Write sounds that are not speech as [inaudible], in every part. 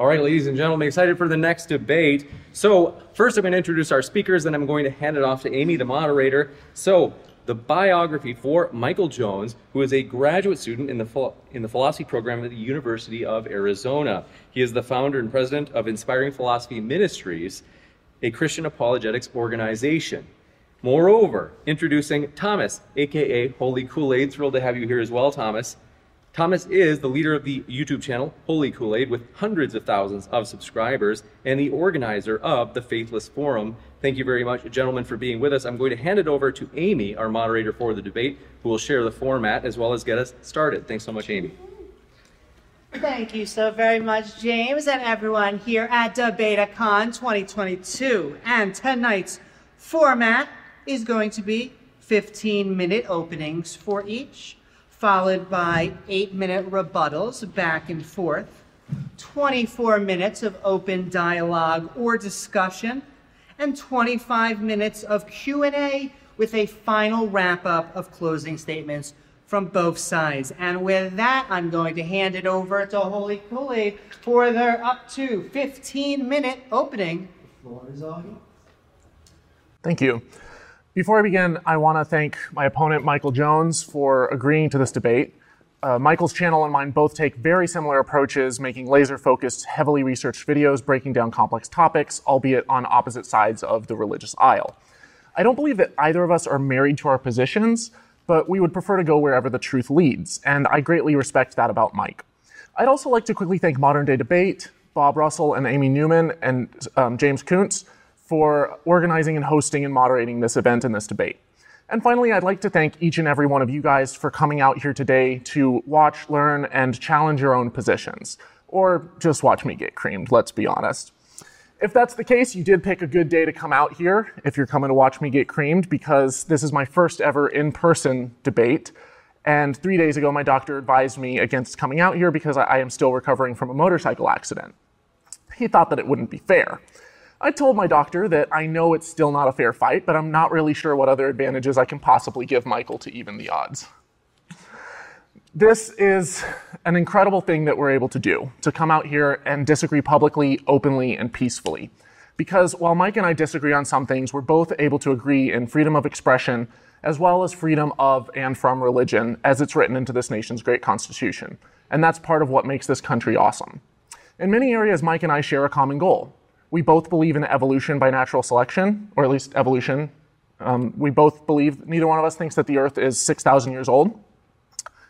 All right, ladies and gentlemen, excited for the next debate. So, first, I'm going to introduce our speakers, then I'm going to hand it off to Amy, the moderator. So, the biography for Michael Jones, who is a graduate student in the, in the philosophy program at the University of Arizona. He is the founder and president of Inspiring Philosophy Ministries, a Christian apologetics organization. Moreover, introducing Thomas, aka Holy Kool Aid. Thrilled to have you here as well, Thomas. Thomas is the leader of the YouTube channel Holy Kool Aid with hundreds of thousands of subscribers and the organizer of the Faithless Forum. Thank you very much, gentlemen, for being with us. I'm going to hand it over to Amy, our moderator for the debate, who will share the format as well as get us started. Thanks so much, Amy. Thank you so very much, James, and everyone here at DebateCon 2022. And tonight's format is going to be 15 minute openings for each followed by eight minute rebuttals back and forth, 24 minutes of open dialogue or discussion, and 25 minutes of Q&A with a final wrap up of closing statements from both sides. And with that, I'm going to hand it over to Holy Kool-Aid for their up to 15 minute opening. The floor is all yours. Thank you. Before I begin, I want to thank my opponent, Michael Jones, for agreeing to this debate. Uh, Michael's channel and mine both take very similar approaches, making laser focused, heavily researched videos breaking down complex topics, albeit on opposite sides of the religious aisle. I don't believe that either of us are married to our positions, but we would prefer to go wherever the truth leads, and I greatly respect that about Mike. I'd also like to quickly thank Modern Day Debate, Bob Russell and Amy Newman, and um, James Kunz for organizing and hosting and moderating this event and this debate. And finally, I'd like to thank each and every one of you guys for coming out here today to watch, learn, and challenge your own positions. Or just watch me get creamed, let's be honest. If that's the case, you did pick a good day to come out here if you're coming to watch me get creamed, because this is my first ever in person debate. And three days ago, my doctor advised me against coming out here because I am still recovering from a motorcycle accident. He thought that it wouldn't be fair. I told my doctor that I know it's still not a fair fight, but I'm not really sure what other advantages I can possibly give Michael to even the odds. This is an incredible thing that we're able to do to come out here and disagree publicly, openly, and peacefully. Because while Mike and I disagree on some things, we're both able to agree in freedom of expression as well as freedom of and from religion as it's written into this nation's great constitution. And that's part of what makes this country awesome. In many areas, Mike and I share a common goal we both believe in evolution by natural selection, or at least evolution. Um, we both believe, neither one of us thinks that the earth is 6,000 years old.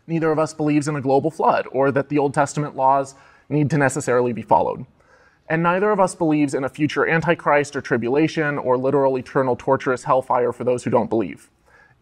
Neither of us believes in a global flood or that the Old Testament laws need to necessarily be followed. And neither of us believes in a future antichrist or tribulation or literal eternal torturous hellfire for those who don't believe.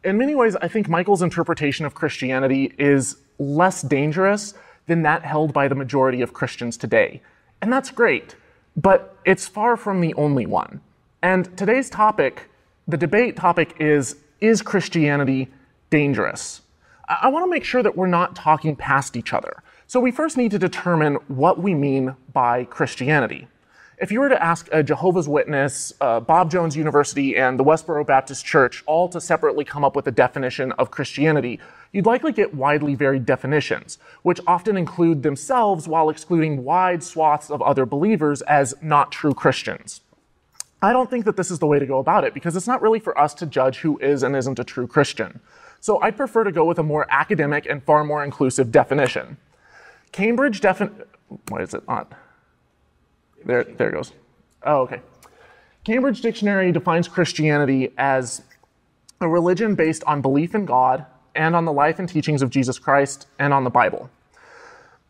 In many ways, I think Michael's interpretation of Christianity is less dangerous than that held by the majority of Christians today. And that's great. But it's far from the only one. And today's topic, the debate topic is Is Christianity dangerous? I, I want to make sure that we're not talking past each other. So we first need to determine what we mean by Christianity. If you were to ask a Jehovah's Witness, uh, Bob Jones University, and the Westboro Baptist Church all to separately come up with a definition of Christianity, you'd likely get widely varied definitions, which often include themselves while excluding wide swaths of other believers as not true Christians. I don't think that this is the way to go about it because it's not really for us to judge who is and isn't a true Christian. So I'd prefer to go with a more academic and far more inclusive definition. Cambridge defin why is it not? There, there it goes. Oh, okay. Cambridge Dictionary defines Christianity as a religion based on belief in God and on the life and teachings of Jesus Christ and on the Bible.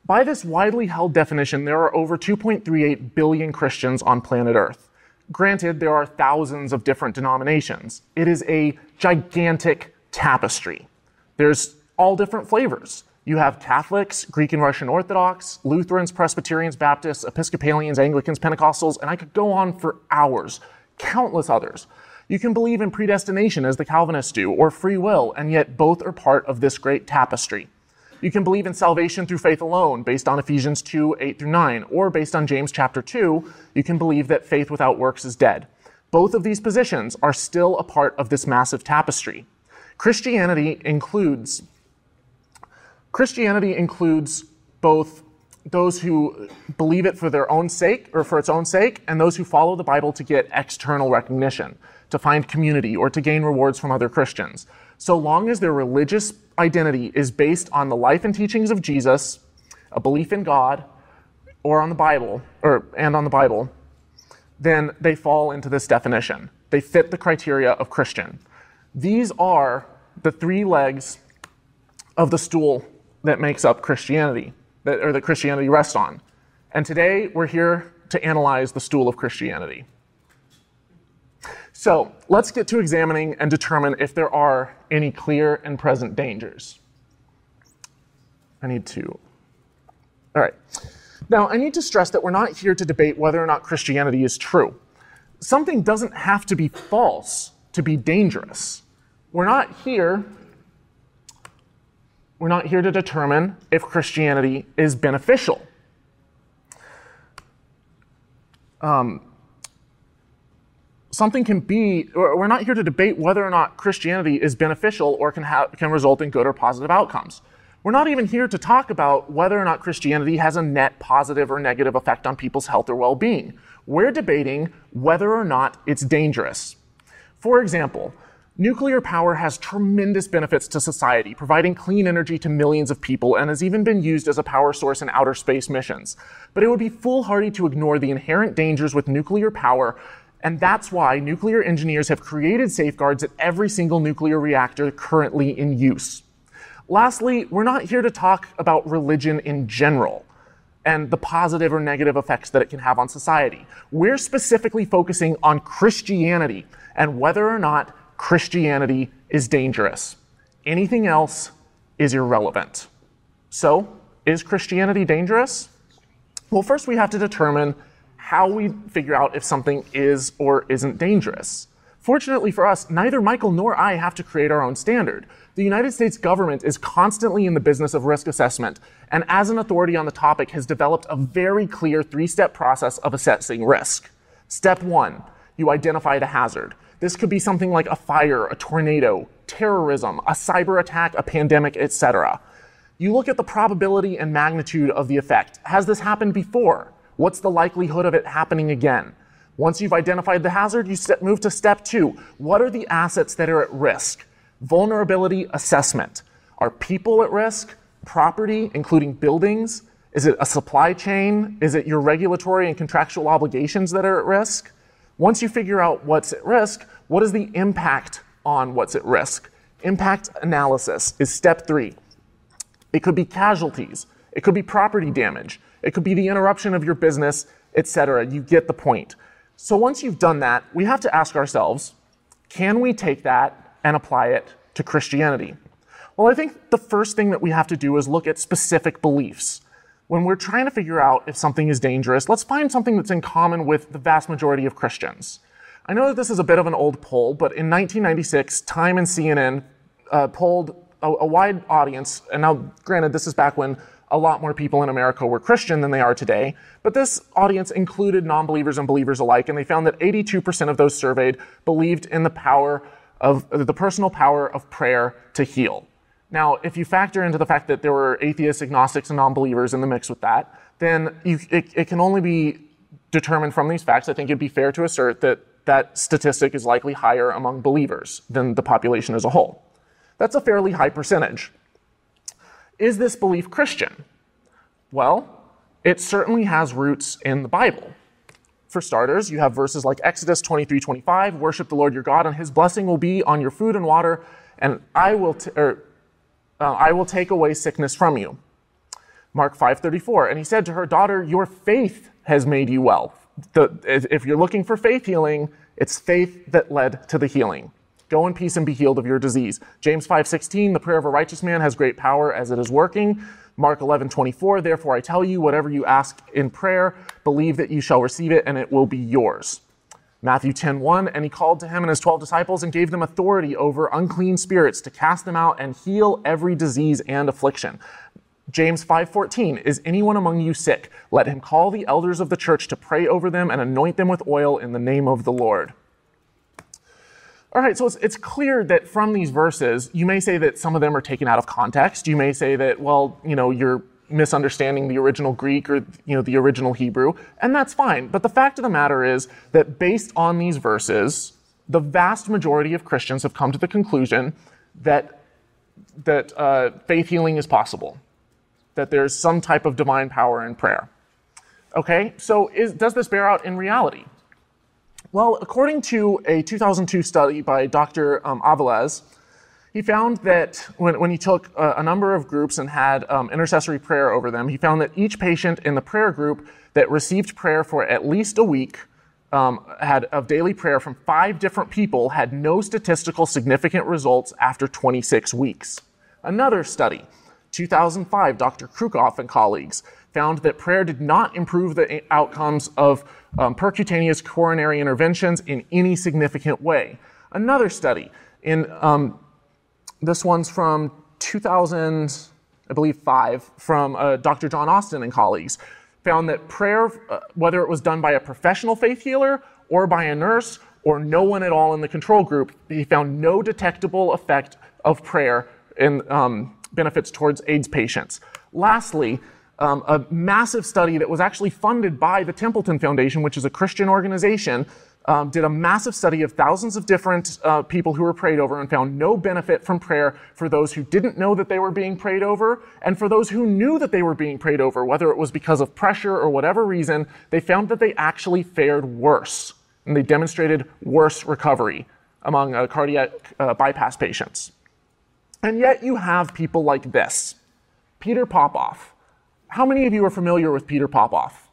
By this widely held definition, there are over 2.38 billion Christians on planet Earth. Granted, there are thousands of different denominations. It is a gigantic tapestry. There's all different flavors. You have Catholics, Greek and Russian Orthodox, Lutherans, Presbyterians, Baptists, Episcopalians, Anglicans, Pentecostals, and I could go on for hours. Countless others. You can believe in predestination as the Calvinists do, or free will, and yet both are part of this great tapestry. You can believe in salvation through faith alone, based on Ephesians 2, 8 through 9, or based on James chapter 2, you can believe that faith without works is dead. Both of these positions are still a part of this massive tapestry. Christianity includes Christianity includes both those who believe it for their own sake or for its own sake, and those who follow the Bible to get external recognition, to find community, or to gain rewards from other Christians. So long as their religious identity is based on the life and teachings of Jesus, a belief in God, or on the Bible, or and on the Bible, then they fall into this definition. They fit the criteria of Christian. These are the three legs of the stool that makes up Christianity, that, or that Christianity rests on. And today we're here to analyze the stool of Christianity. So let's get to examining and determine if there are any clear and present dangers. I need to. All right. Now, I need to stress that we're not here to debate whether or not Christianity is true. Something doesn't have to be false to be dangerous. We're not here we're not here to determine if Christianity is beneficial. Um, something can be, we're not here to debate whether or not Christianity is beneficial or can, have, can result in good or positive outcomes. We're not even here to talk about whether or not Christianity has a net positive or negative effect on people's health or well being. We're debating whether or not it's dangerous. For example, Nuclear power has tremendous benefits to society, providing clean energy to millions of people, and has even been used as a power source in outer space missions. But it would be foolhardy to ignore the inherent dangers with nuclear power, and that's why nuclear engineers have created safeguards at every single nuclear reactor currently in use. Lastly, we're not here to talk about religion in general and the positive or negative effects that it can have on society. We're specifically focusing on Christianity and whether or not Christianity is dangerous. Anything else is irrelevant. So, is Christianity dangerous? Well, first we have to determine how we figure out if something is or isn't dangerous. Fortunately for us, neither Michael nor I have to create our own standard. The United States government is constantly in the business of risk assessment, and as an authority on the topic, has developed a very clear three step process of assessing risk. Step one, you identify the hazard. This could be something like a fire, a tornado, terrorism, a cyber attack, a pandemic, etc. You look at the probability and magnitude of the effect. Has this happened before? What's the likelihood of it happening again? Once you've identified the hazard, you move to step two. What are the assets that are at risk? Vulnerability assessment. Are people at risk? Property, including buildings? Is it a supply chain? Is it your regulatory and contractual obligations that are at risk? Once you figure out what's at risk, what is the impact on what's at risk? Impact analysis is step three. It could be casualties, it could be property damage, it could be the interruption of your business, etc. You get the point. So once you've done that, we have to ask ourselves, can we take that and apply it to Christianity? Well, I think the first thing that we have to do is look at specific beliefs when we're trying to figure out if something is dangerous, let's find something that's in common with the vast majority of Christians. I know that this is a bit of an old poll, but in 1996, Time and CNN uh, polled a, a, wide audience, and now, granted, this is back when a lot more people in America were Christian than they are today, but this audience included non believers and believers alike, and they found that 82% of those surveyed believed in the power of the personal power of prayer to heal. Now, if you factor into the fact that there were atheists, agnostics, and non believers in the mix with that, then you, it, it can only be determined from these facts. I think it'd be fair to assert that that statistic is likely higher among believers than the population as a whole. That's a fairly high percentage. Is this belief Christian? Well, it certainly has roots in the Bible. For starters, you have verses like Exodus 23 25, worship the Lord your God, and his blessing will be on your food and water, and I will, t- or, uh, I will take away sickness from you. Mark 5:34, and he said to her, "Daughter, your faith has made you well." The, if you're looking for faith healing, it's faith that led to the healing. Go in peace and be healed of your disease. James 5:16, the prayer of a righteous man has great power as it is working. Mark 11:24, therefore I tell you, whatever you ask in prayer, believe that you shall receive it and it will be yours. Matthew 10:1, and he called to him and his 12 disciples and gave them authority over unclean spirits to cast them out and heal every disease and affliction. James 5:14 Is anyone among you sick? Let him call the elders of the church to pray over them and anoint them with oil in the name of the Lord. All right, so it's, it's clear that from these verses, you may say that some of them are taken out of context. You may say that, well, you know, you're misunderstanding the original Greek or, you know, the original Hebrew, and that's fine. But the fact of the matter is that based on these verses, the vast majority of Christians have come to the conclusion that, that uh, faith healing is possible, that there's some type of divine power in prayer. Okay, so is, does this bear out in reality? Well, according to a 2002 study by Dr. Um, Aviles, he found that when, when he took a, a, number of groups and had um, intercessory prayer over them, he found that each patient in the prayer group that received prayer for at least a week um, had of daily prayer from five different people had no statistical significant results after 26 weeks. Another study, 2005, Dr. Krucoff and colleagues found that prayer did not improve the outcomes of um, percutaneous coronary interventions in any significant way. Another study, in um, this one's from 2000, I believe five, from uh, Dr. John Austin and colleagues, found that prayer, uh, whether it was done by a professional faith healer or by a nurse or no one at all in the control group, he found no detectable effect of prayer in um, benefits towards AIDS patients. Lastly, um, a massive study that was actually funded by the Templeton Foundation, which is a Christian organization, um, did a massive study of thousands of different uh, people who were prayed over and found no benefit from prayer for those who didn't know that they were being prayed over. And for those who knew that they were being prayed over, whether it was because of pressure or whatever reason, they found that they actually fared worse. And they demonstrated worse recovery among uh, cardiac uh, bypass patients. And yet you have people like this. Peter Popoff how many of you are familiar with Peter Popoff?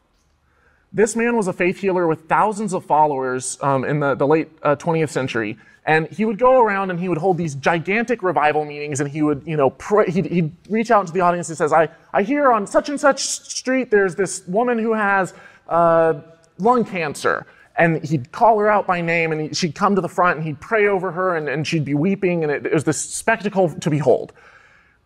This man was a faith healer with thousands of followers um, in the, the late uh, 20th century. And he would go around and he would hold these gigantic revival meetings and he would, you know, pray, he'd, he'd, reach out to the audience and says, I, I hear on such and such street there's this woman who has uh, lung cancer. And he'd call her out by name and he, she'd come to the front and he'd pray over her and, and she'd be weeping and it, it was this spectacle to behold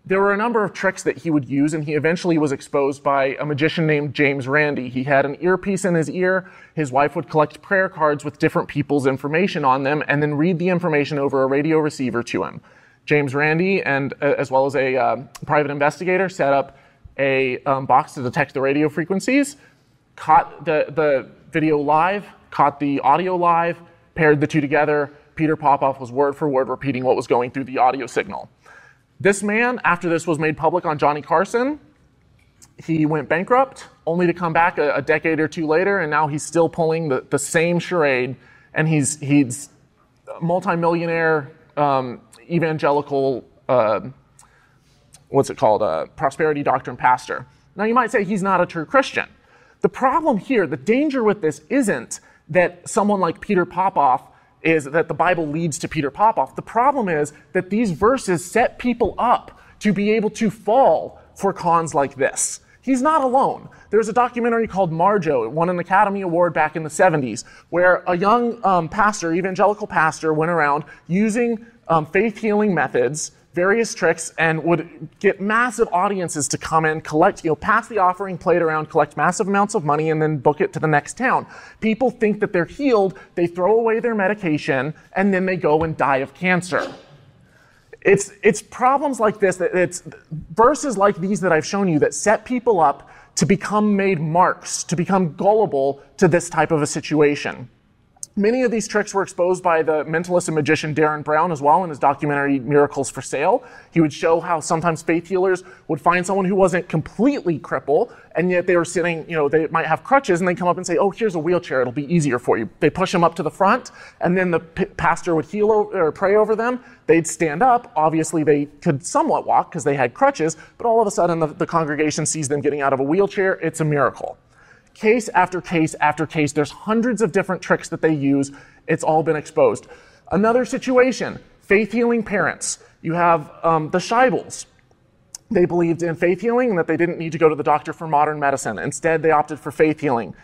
there were a number of tricks that he would use, and he eventually was exposed by a magician named James Randi. He had an earpiece in his ear. His wife would collect prayer cards with different people's information on them and then read the information over a radio receiver to him. James Randi, and uh, as well as a uh, private investigator, set up a um, box to detect the radio frequencies, caught the, the video live, caught the audio live, paired the two together. Peter Popoff was word for word repeating what was going through the audio signal. This man, after this was made public on Johnny Carson, he went bankrupt, only to come back a, a decade or two later, and now he's still pulling the, the same charade, and he's he's multimillionaire um, evangelical uh, what's it called a prosperity doctrine pastor. Now you might say he's not a true Christian. The problem here, the danger with this isn't that someone like Peter Popoff is that the Bible leads to Peter Popoff. The problem is that these verses set people up to be able to fall for cons like this. He's not alone. There's a documentary called Marjoe. It won an Academy Award back in the 70s, where a young um, pastor, evangelical pastor, went around using um, faith healing methods various tricks and would get massive audiences to come in, collect, you know, pass the offering plate around, collect massive amounts of money, and then book it to the next town. People think that they're healed, they throw away their medication, and then they go and die of cancer. It's, it's problems like this, that it's verses like these that I've shown you that set people up to become made marks, to become gullible to this type of a situation. Many of these tricks were exposed by the mentalist and magician Derren Brown as well in his documentary Miracles for Sale. He would show how sometimes faith healers would find someone who wasn't completely crippled, and yet they were sitting, you know, they might have crutches, and they come up and say, Oh, here's a wheelchair, it'll be easier for you. They push them up to the front, and then the p- pastor would heal or pray over them. They'd stand up. Obviously, they could somewhat walk because they had crutches, but all of a sudden the, the congregation sees them getting out of a wheelchair. It's a miracle case after case after case. There's hundreds of different tricks that they use. It's all been exposed. Another situation faith healing parents. You have um, the Schaibles. They believed in faith healing and that they didn't need to go to the doctor for modern medicine. Instead, they opted for faith healing.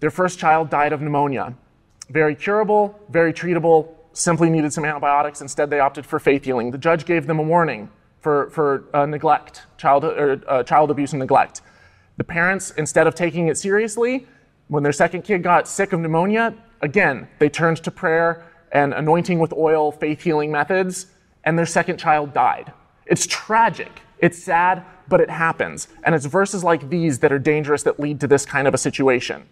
Their first child died of pneumonia. Very curable, very treatable, simply needed some antibiotics. Instead, they opted for faith healing. The judge gave them a warning for, for uh, neglect, child, or, uh, child abuse and neglect. The parents, instead of taking it seriously, when their second kid got sick of pneumonia, again, they turned to prayer and anointing with oil, faith healing methods, and their second child died. It's tragic. It's sad, but it happens. And it's verses like these that are dangerous that lead to this kind of a situation.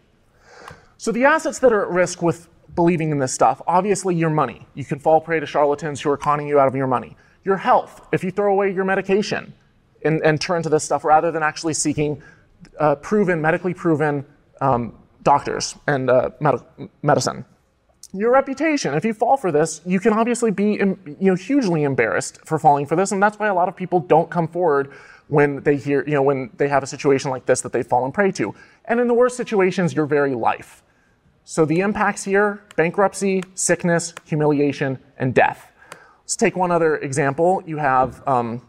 So, the assets that are at risk with believing in this stuff obviously, your money. You can fall prey to charlatans who are conning you out of your money. Your health, if you throw away your medication and, and turn to this stuff rather than actually seeking uh, proven, medically proven um, doctors and uh, med- medicine. Your reputation. If you fall for this, you can obviously be you know, hugely embarrassed for falling for this, and that's why a lot of people don't come forward when they hear, you know, when they have a situation like this that they've fallen prey to. And in the worst situations, your very life. So the impacts here bankruptcy, sickness, humiliation, and death. Let's take one other example. You have um,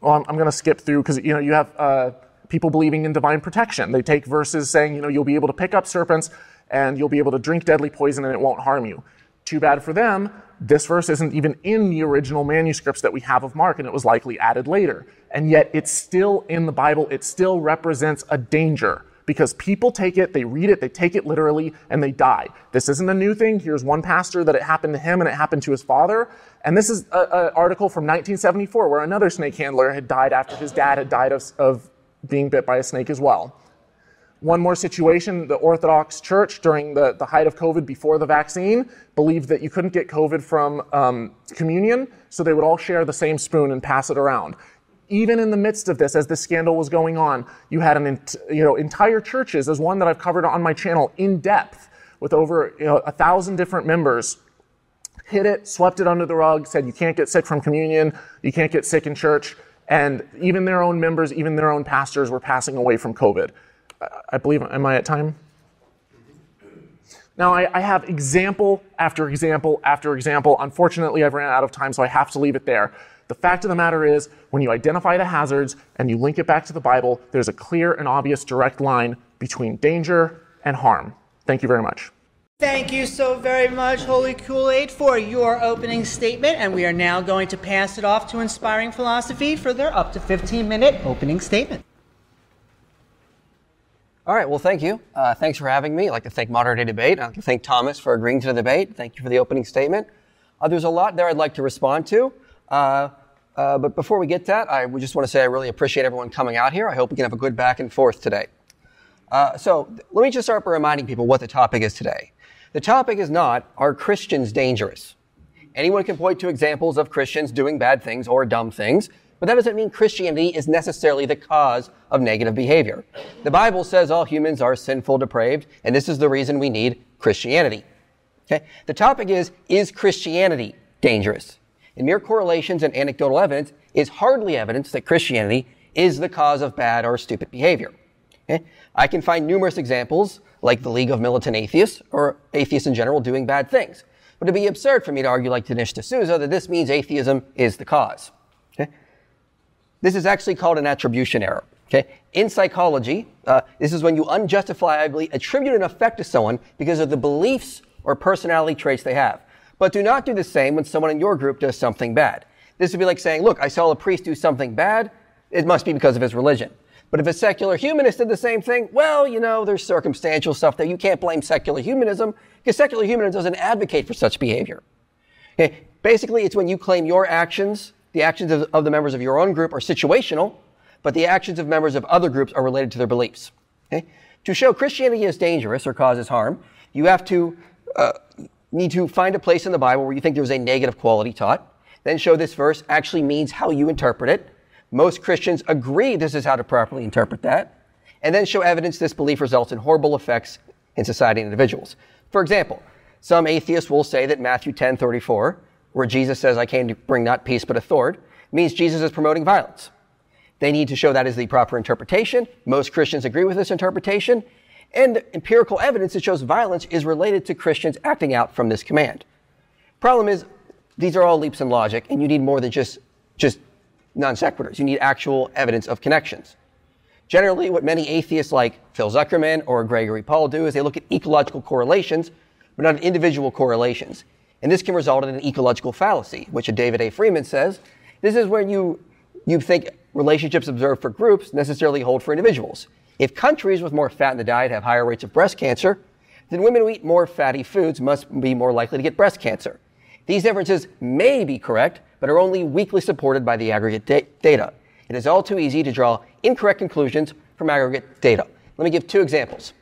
well, I'm, I'm going to skip through because you know you have uh, people believing in divine protection. They take verses saying you know you'll be able to pick up serpents and you'll be able to drink deadly poison and it won't harm you. Too bad for them. This verse isn't even in the original manuscripts that we have of Mark, and it was likely added later. And yet, it's still in the Bible. It still represents a danger because people take it, they read it, they take it literally, and they die. This isn't a new thing. Here's one pastor that it happened to him and it happened to his father. And this is an article from 1974 where another snake handler had died after his dad had died of, of being bit by a snake as well. One more situation the Orthodox Church during the, the height of COVID before the vaccine believed that you couldn't get COVID from um, communion, so they would all share the same spoon and pass it around even in the midst of this, as this scandal was going on, you had an, you know, entire churches, as one that I've covered on my channel in depth with over you know, a thousand different members, hid it, swept it under the rug, said you can't get sick from communion, you can't get sick in church, and even their own members, even their own pastors were passing away from COVID. I believe, am I at time? Now, I, I, have example after example after example. Unfortunately, I've ran out of time, so I have to leave it there. The fact of the matter is, when you identify the hazards and you link it back to the Bible, there's a clear and obvious direct line between danger and harm. Thank you very much. Thank you so very much, Holy Kool Aid, for your opening statement. And we are now going to pass it off to Inspiring Philosophy for their up to 15 minute opening statement. All right, well, thank you. Uh, thanks for having me. I'd like to thank Modern Day Debate. I'd like to thank Thomas for agreeing to the debate. Thank you for the opening statement. Uh, there's a lot there I'd like to respond to. Uh, uh, but before we get that, I just want to say I really appreciate everyone coming out here. I hope we can have a good back and forth today. Uh, so let me just start by reminding people what the topic is today. The topic is not, are Christians dangerous? Anyone can point to examples of Christians doing bad things or dumb things, but that doesn't mean Christianity is necessarily the cause of negative behavior. The Bible says all humans are sinful, depraved, and this is the reason we need Christianity. Okay? The topic is, is Christianity dangerous? And mere correlations and anecdotal evidence is hardly evidence that Christianity is the cause of bad or stupid behavior. Okay? I can find numerous examples, like the League of Militant Atheists, or atheists in general doing bad things. But it'd be absurd for me to argue like Dinesh D'Souza that this means atheism is the cause. Okay? This is actually called an attribution error. Okay? In psychology, uh, this is when you unjustifiably attribute an effect to someone because of the beliefs or personality traits they have. But do not do the same when someone in your group does something bad. This would be like saying, look, I saw a priest do something bad. It must be because of his religion. But if a secular humanist did the same thing, well, you know, there's circumstantial stuff there. You can't blame secular humanism because secular humanism doesn't advocate for such behavior. Okay? Basically, it's when you claim your actions, the actions of, of, the members of your own group are situational, but the actions of members of other groups are related to their beliefs. Okay? To show Christianity is dangerous or causes harm, you have to uh, need to find a place in the Bible where you think there's a negative quality taught, then show this verse actually means how you interpret it. Most Christians agree this is how to properly interpret that, and then show evidence this belief results in horrible effects in society and individuals. For example, some atheists will say that Matthew 10:34, where Jesus says, "I came to bring not peace but a sword," means Jesus is promoting violence. They need to show that is the proper interpretation. Most Christians agree with this interpretation, and empirical evidence that shows violence is related to Christians acting out from this command. Problem is, these are all leaps in logic, and you need more than just, just non sequiturs. You need actual evidence of connections. Generally, what many atheists like Phil Zuckerman or Gregory Paul do is they look at ecological correlations, but not individual correlations. And this can result in an ecological fallacy, which David A. Freedman says. This is when you, you think relationships observed for groups necessarily hold for individuals. If countries with more fat in the diet have higher rates of breast cancer, then women who eat more fatty foods must be more likely to get breast cancer. These differences may be correct, but are only weakly supported by the aggregate da- data. It is all too easy to draw incorrect conclusions from aggregate data. Let me give two examples.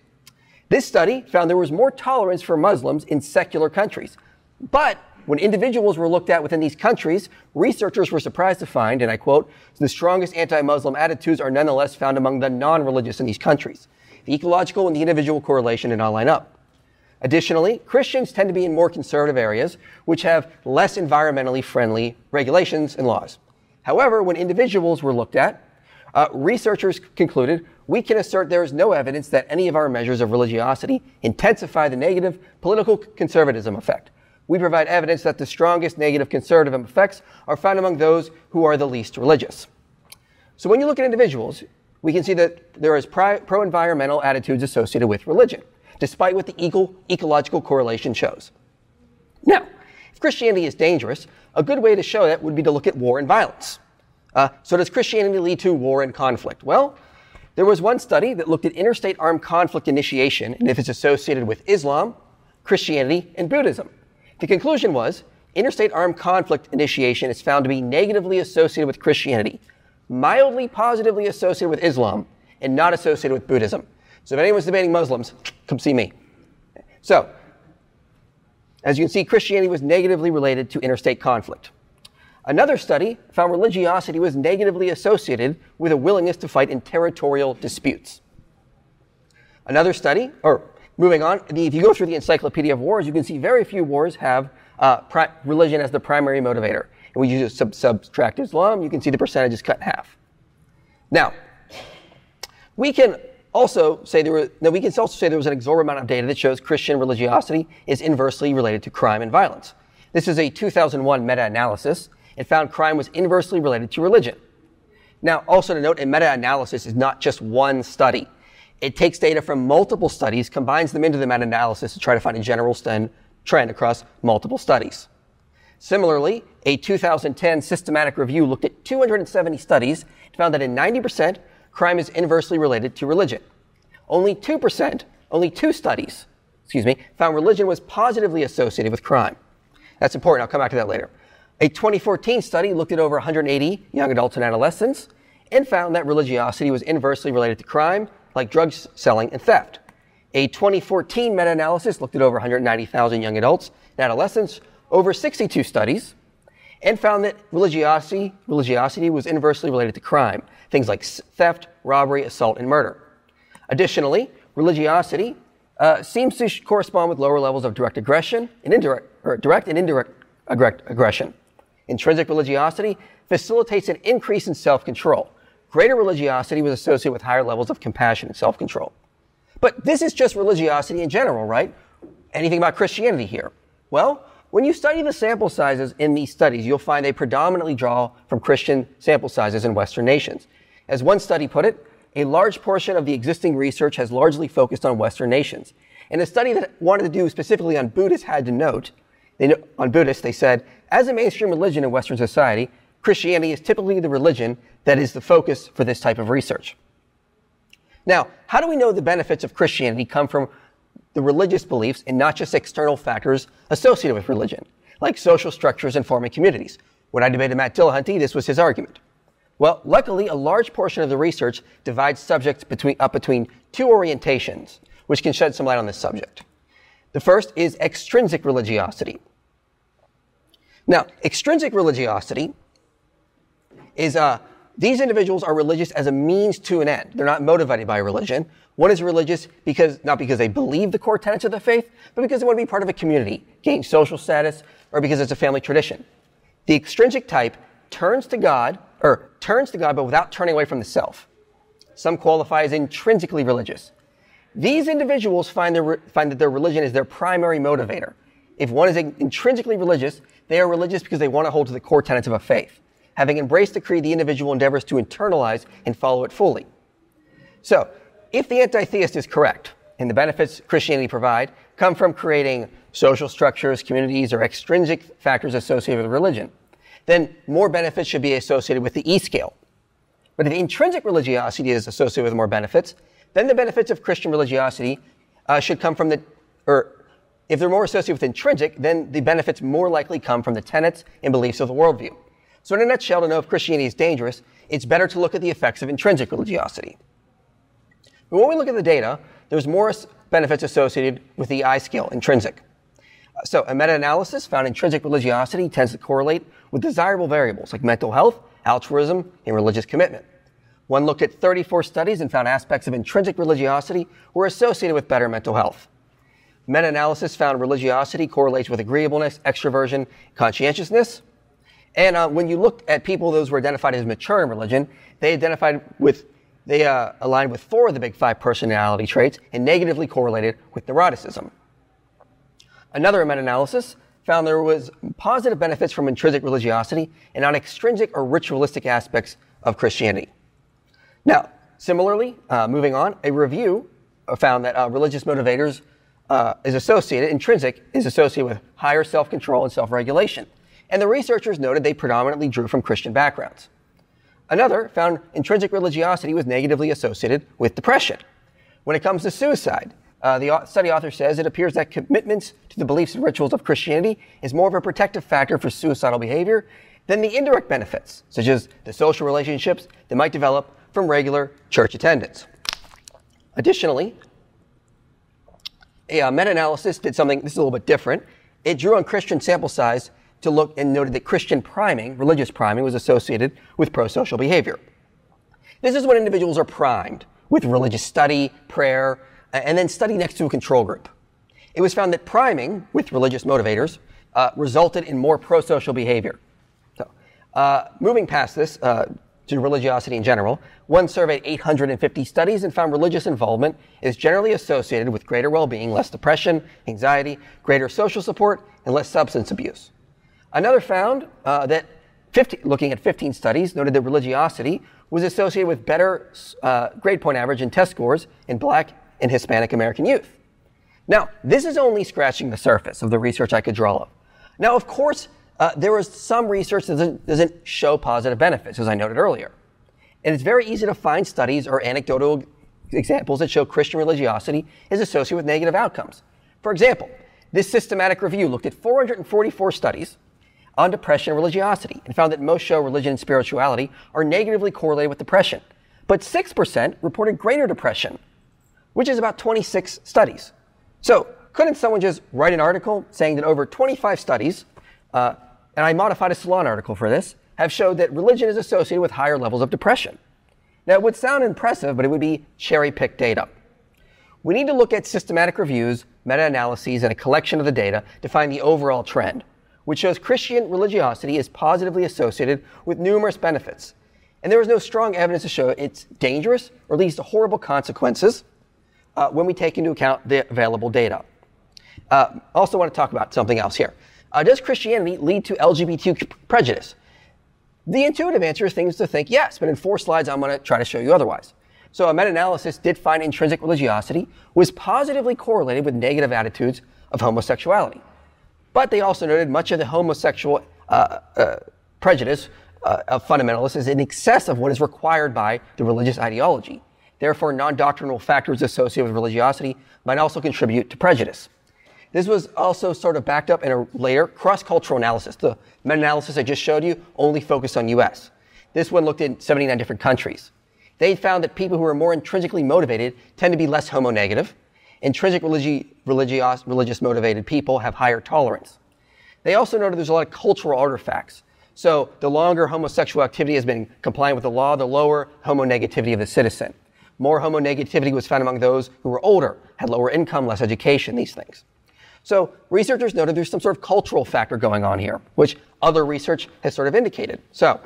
This study found there was more tolerance for Muslims in secular countries, but when individuals were looked at within these countries, researchers were surprised to find, and I quote, the strongest anti-Muslim attitudes are nonetheless found among the non-religious in these countries. The ecological and the individual correlation did not line up. Additionally, Christians tend to be in more conservative areas, which have less environmentally friendly regulations and laws. However, when individuals were looked at, uh, researchers concluded we can assert there is no evidence that any of our measures of religiosity intensify the negative political conservatism effect we provide evidence that the strongest negative conservative effects are found among those who are the least religious. So when you look at individuals, we can see that there is pro environmental attitudes associated with religion, despite what the eco- ecological correlation shows. Now, if Christianity is dangerous, a good way to show that would be to look at war and violence. Uh, so, does Christianity lead to war and conflict? Well, there was one study that looked at interstate armed conflict initiation and if it's associated with Islam, Christianity, and Buddhism. The conclusion was interstate armed conflict initiation is found to be negatively associated with Christianity, mildly positively associated with Islam, and not associated with Buddhism. So if anyone's debating Muslims, come see me. So, as you can see, Christianity was negatively related to interstate conflict. Another study found religiosity was negatively associated with a willingness to fight in territorial disputes. Another study, or Moving on, if you go through the Encyclopedia of Wars, you can see very few wars have uh, pri- religion as the primary motivator. And when you sub- subtract Islam, you can see the percentage is cut in half. Now, we can also say there were, no, we can also say there was an exorbitant amount of data that shows Christian religiosity is inversely related to crime and violence. This is a 2001 meta-analysis. It found crime was inversely related to religion. Now, also to note, a meta-analysis is not just one study. It takes data from multiple studies, combines them into the meta-analysis to try to find a general trend across multiple studies. Similarly, a 2010 systematic review looked at 270 studies and found that in 90%, crime is inversely related to religion. Only 2%, only two studies, excuse me, found religion was positively associated with crime. That's important. I'll come back to that later. A 2014 study looked at over 180 young adults and adolescents and found that religiosity was inversely related to crime like drug selling and theft. A 2014 meta analysis looked at over 190,000 young adults and adolescents over 62 studies and found that religiosity, religiosity was inversely related to crime, things like theft, robbery, assault, and murder. Additionally, religiosity uh, seems to correspond with lower levels of direct aggression and indirect, or direct and indirect aggression. Intrinsic religiosity facilitates an increase in self control, Greater religiosity was associated with higher levels of compassion and self-control. But this is just religiosity in general, right? Anything about Christianity here? Well, when you study the sample sizes in these studies, you'll find they predominantly draw from Christian sample sizes in Western nations. As one study put it, a large portion of the existing research has largely focused on Western nations. And a study that wanted to do specifically on Buddhists had to note, they, on Buddhists, they said, as a mainstream religion in Western society, Christianity is typically the religion that is the focus for this type of research. Now, how do we know the benefits of Christianity come from the religious beliefs and not just external factors associated with religion, like social structures and forming communities? When I debated Matt Dillahunty, this was his argument. Well, luckily, a large portion of the research divides subjects between, up between two orientations, which can shed some light on this subject. The first is extrinsic religiosity. Now, extrinsic religiosity is uh, these individuals are religious as a means to an end. They're not motivated by religion. One is religious because not because they believe the core tenets of the faith, but because they want to be part of a community, gain social status, or because it's a family tradition. The extrinsic type turns to God, or turns to God, but without turning away from the self. Some qualify as intrinsically religious. These individuals find, their, find that their religion is their primary motivator. If one is intrinsically religious, they are religious because they want to hold to the core tenets of a faith. Having embraced the creed, the individual endeavors to internalize and follow it fully. So, if the anti-theist is correct, and the benefits Christianity provide come from creating social structures, communities, or extrinsic factors associated with religion, then more benefits should be associated with the E scale. But if intrinsic religiosity is associated with more benefits, then the benefits of Christian religiosity uh, should come from the, or if they're more associated with intrinsic, then the benefits more likely come from the tenets and beliefs of the worldview. So, in a nutshell, to know if Christianity is dangerous, it's better to look at the effects of intrinsic religiosity. But when we look at the data, there's more benefits associated with the I scale, intrinsic. Uh, so, a meta analysis found intrinsic religiosity tends to correlate with desirable variables like mental health, altruism, and religious commitment. One looked at 34 studies and found aspects of intrinsic religiosity were associated with better mental health. Meta analysis found religiosity correlates with agreeableness, extroversion, conscientiousness. And uh, when you looked at people, those were identified as mature in religion, they identified with, they uh, aligned with four of the big five personality traits and negatively correlated with neuroticism. Another meta-analysis found there was positive benefits from intrinsic religiosity and on extrinsic or ritualistic aspects of Christianity. Now, similarly, uh, moving on, a review found that uh, religious motivators uh, is associated, intrinsic, is associated with higher self control and self regulation. And the researchers noted they predominantly drew from Christian backgrounds. Another found intrinsic religiosity was negatively associated with depression. When it comes to suicide, uh, the study author says it appears that commitments to the beliefs and rituals of Christianity is more of a protective factor for suicidal behavior than the indirect benefits, such as the social relationships that might develop from regular church attendance. Additionally, a uh, meta-analysis did something, this is a little bit different. It drew on Christian sample size to look and noted that Christian priming, religious priming, was associated with pro-social behavior. This is when individuals are primed with religious study, prayer, and then study next to a control group. It was found that priming with religious motivators uh, resulted in more pro-social behavior. So, uh, moving past this, uh, to religiosity in general, one surveyed 850 studies and found religious involvement is generally associated with greater well-being, less depression, anxiety, greater social support, and less substance abuse. Another found uh, that 50, looking at 15 studies, noted that religiosity was associated with better uh, grade point average and test scores in black and Hispanic American youth. Now, this is only scratching the surface of the research I could draw up. Now, of course, uh, there was some research that doesn't, doesn't show positive benefits, as I noted earlier. And it's very easy to find studies or anecdotal examples that show Christian religiosity is associated with negative outcomes. For example, this systematic review looked at 444 studies on depression and religiosity and found that most show religion and spirituality are negatively correlated with depression. But 6% reported greater depression, which is about 26 studies. So, couldn't someone just write an article saying that over 25 studies, uh, and I modified a Salon article for this, have showed that religion is associated with higher levels of depression. Now, it would sound impressive, but it would be cherry picked data. We need to look at systematic reviews, meta analyses, and a collection of the data to find the overall trend, which shows Christian religiosity is positively associated with numerous benefits. And there is no strong evidence to show it's dangerous or leads to horrible consequences uh, when we take into account the available data. Uh, also, want to talk about something else here. Uh, does Christianity lead to LGBTQ prejudice? The intuitive answer is things to think yes, but in four slides, I'm going to try to show you otherwise. So a meta-analysis did find intrinsic religiosity was positively correlated with negative attitudes of homosexuality. But they also noted much of the homosexual uh, uh, prejudice uh, of fundamentalists is in excess of what is required by the religious ideology. Therefore, non-doctrinal factors associated with religiosity might also contribute to prejudice. This was also sort of backed up in a later cross-cultural analysis. The meta-analysis I just showed you only focused on U.S. This one looked at 79 different countries. They found that people who are more intrinsically motivated tend to be less homonegative. Intrinsic religi- religious, religious motivated people have higher tolerance. They also noted there's a lot of cultural artifacts. So the longer homosexual activity has been compliant with the law, the lower homonegativity of the citizen. More homonegativity was found among those who were older, had lower income, less education, these things. So researchers noted there's some sort of cultural factor going on here, which other research has sort of indicated. So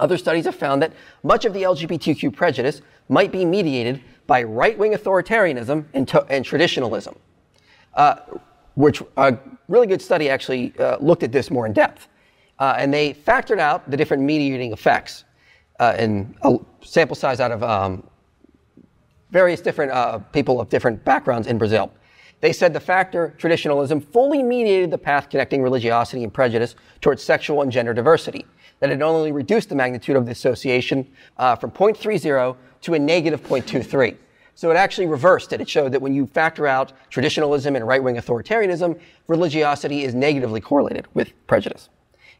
other studies have found that much of the LGBTQ prejudice might be mediated by right-wing authoritarianism and, to- and traditionalism, uh, which a really good study actually uh, looked at this more in depth. Uh, and they factored out the different mediating effects uh, in a sample size out of um, various different uh, people of different backgrounds in Brazil. They said the factor traditionalism fully mediated the path connecting religiosity and prejudice towards sexual and gender diversity. That it only reduced the magnitude of the association uh, from 0.30 to a negative 0.23. So it actually reversed it. It showed that when you factor out traditionalism and right-wing authoritarianism, religiosity is negatively correlated with prejudice.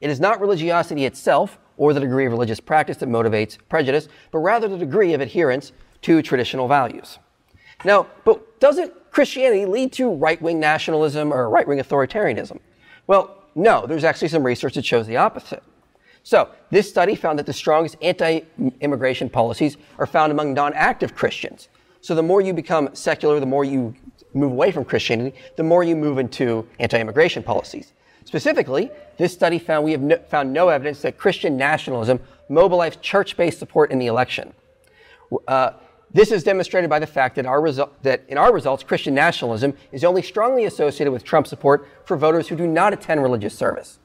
It is not religiosity itself or the degree of religious practice that motivates prejudice, but rather the degree of adherence to traditional values. Now, but doesn't Christianity lead to right-wing nationalism or right-wing authoritarianism? Well, no, there's actually some research that shows the opposite. So, this study found that the strongest anti-immigration policies are found among non-active Christians. So the more you become secular, the more you move away from Christianity, the more you move into anti-immigration policies. Specifically, this study found we have no, found no evidence that Christian nationalism mobilized church-based support in the election. Uh, this is demonstrated by the fact that, our resu- that in our results, Christian nationalism is only strongly associated with Trump support for voters who do not attend religious service.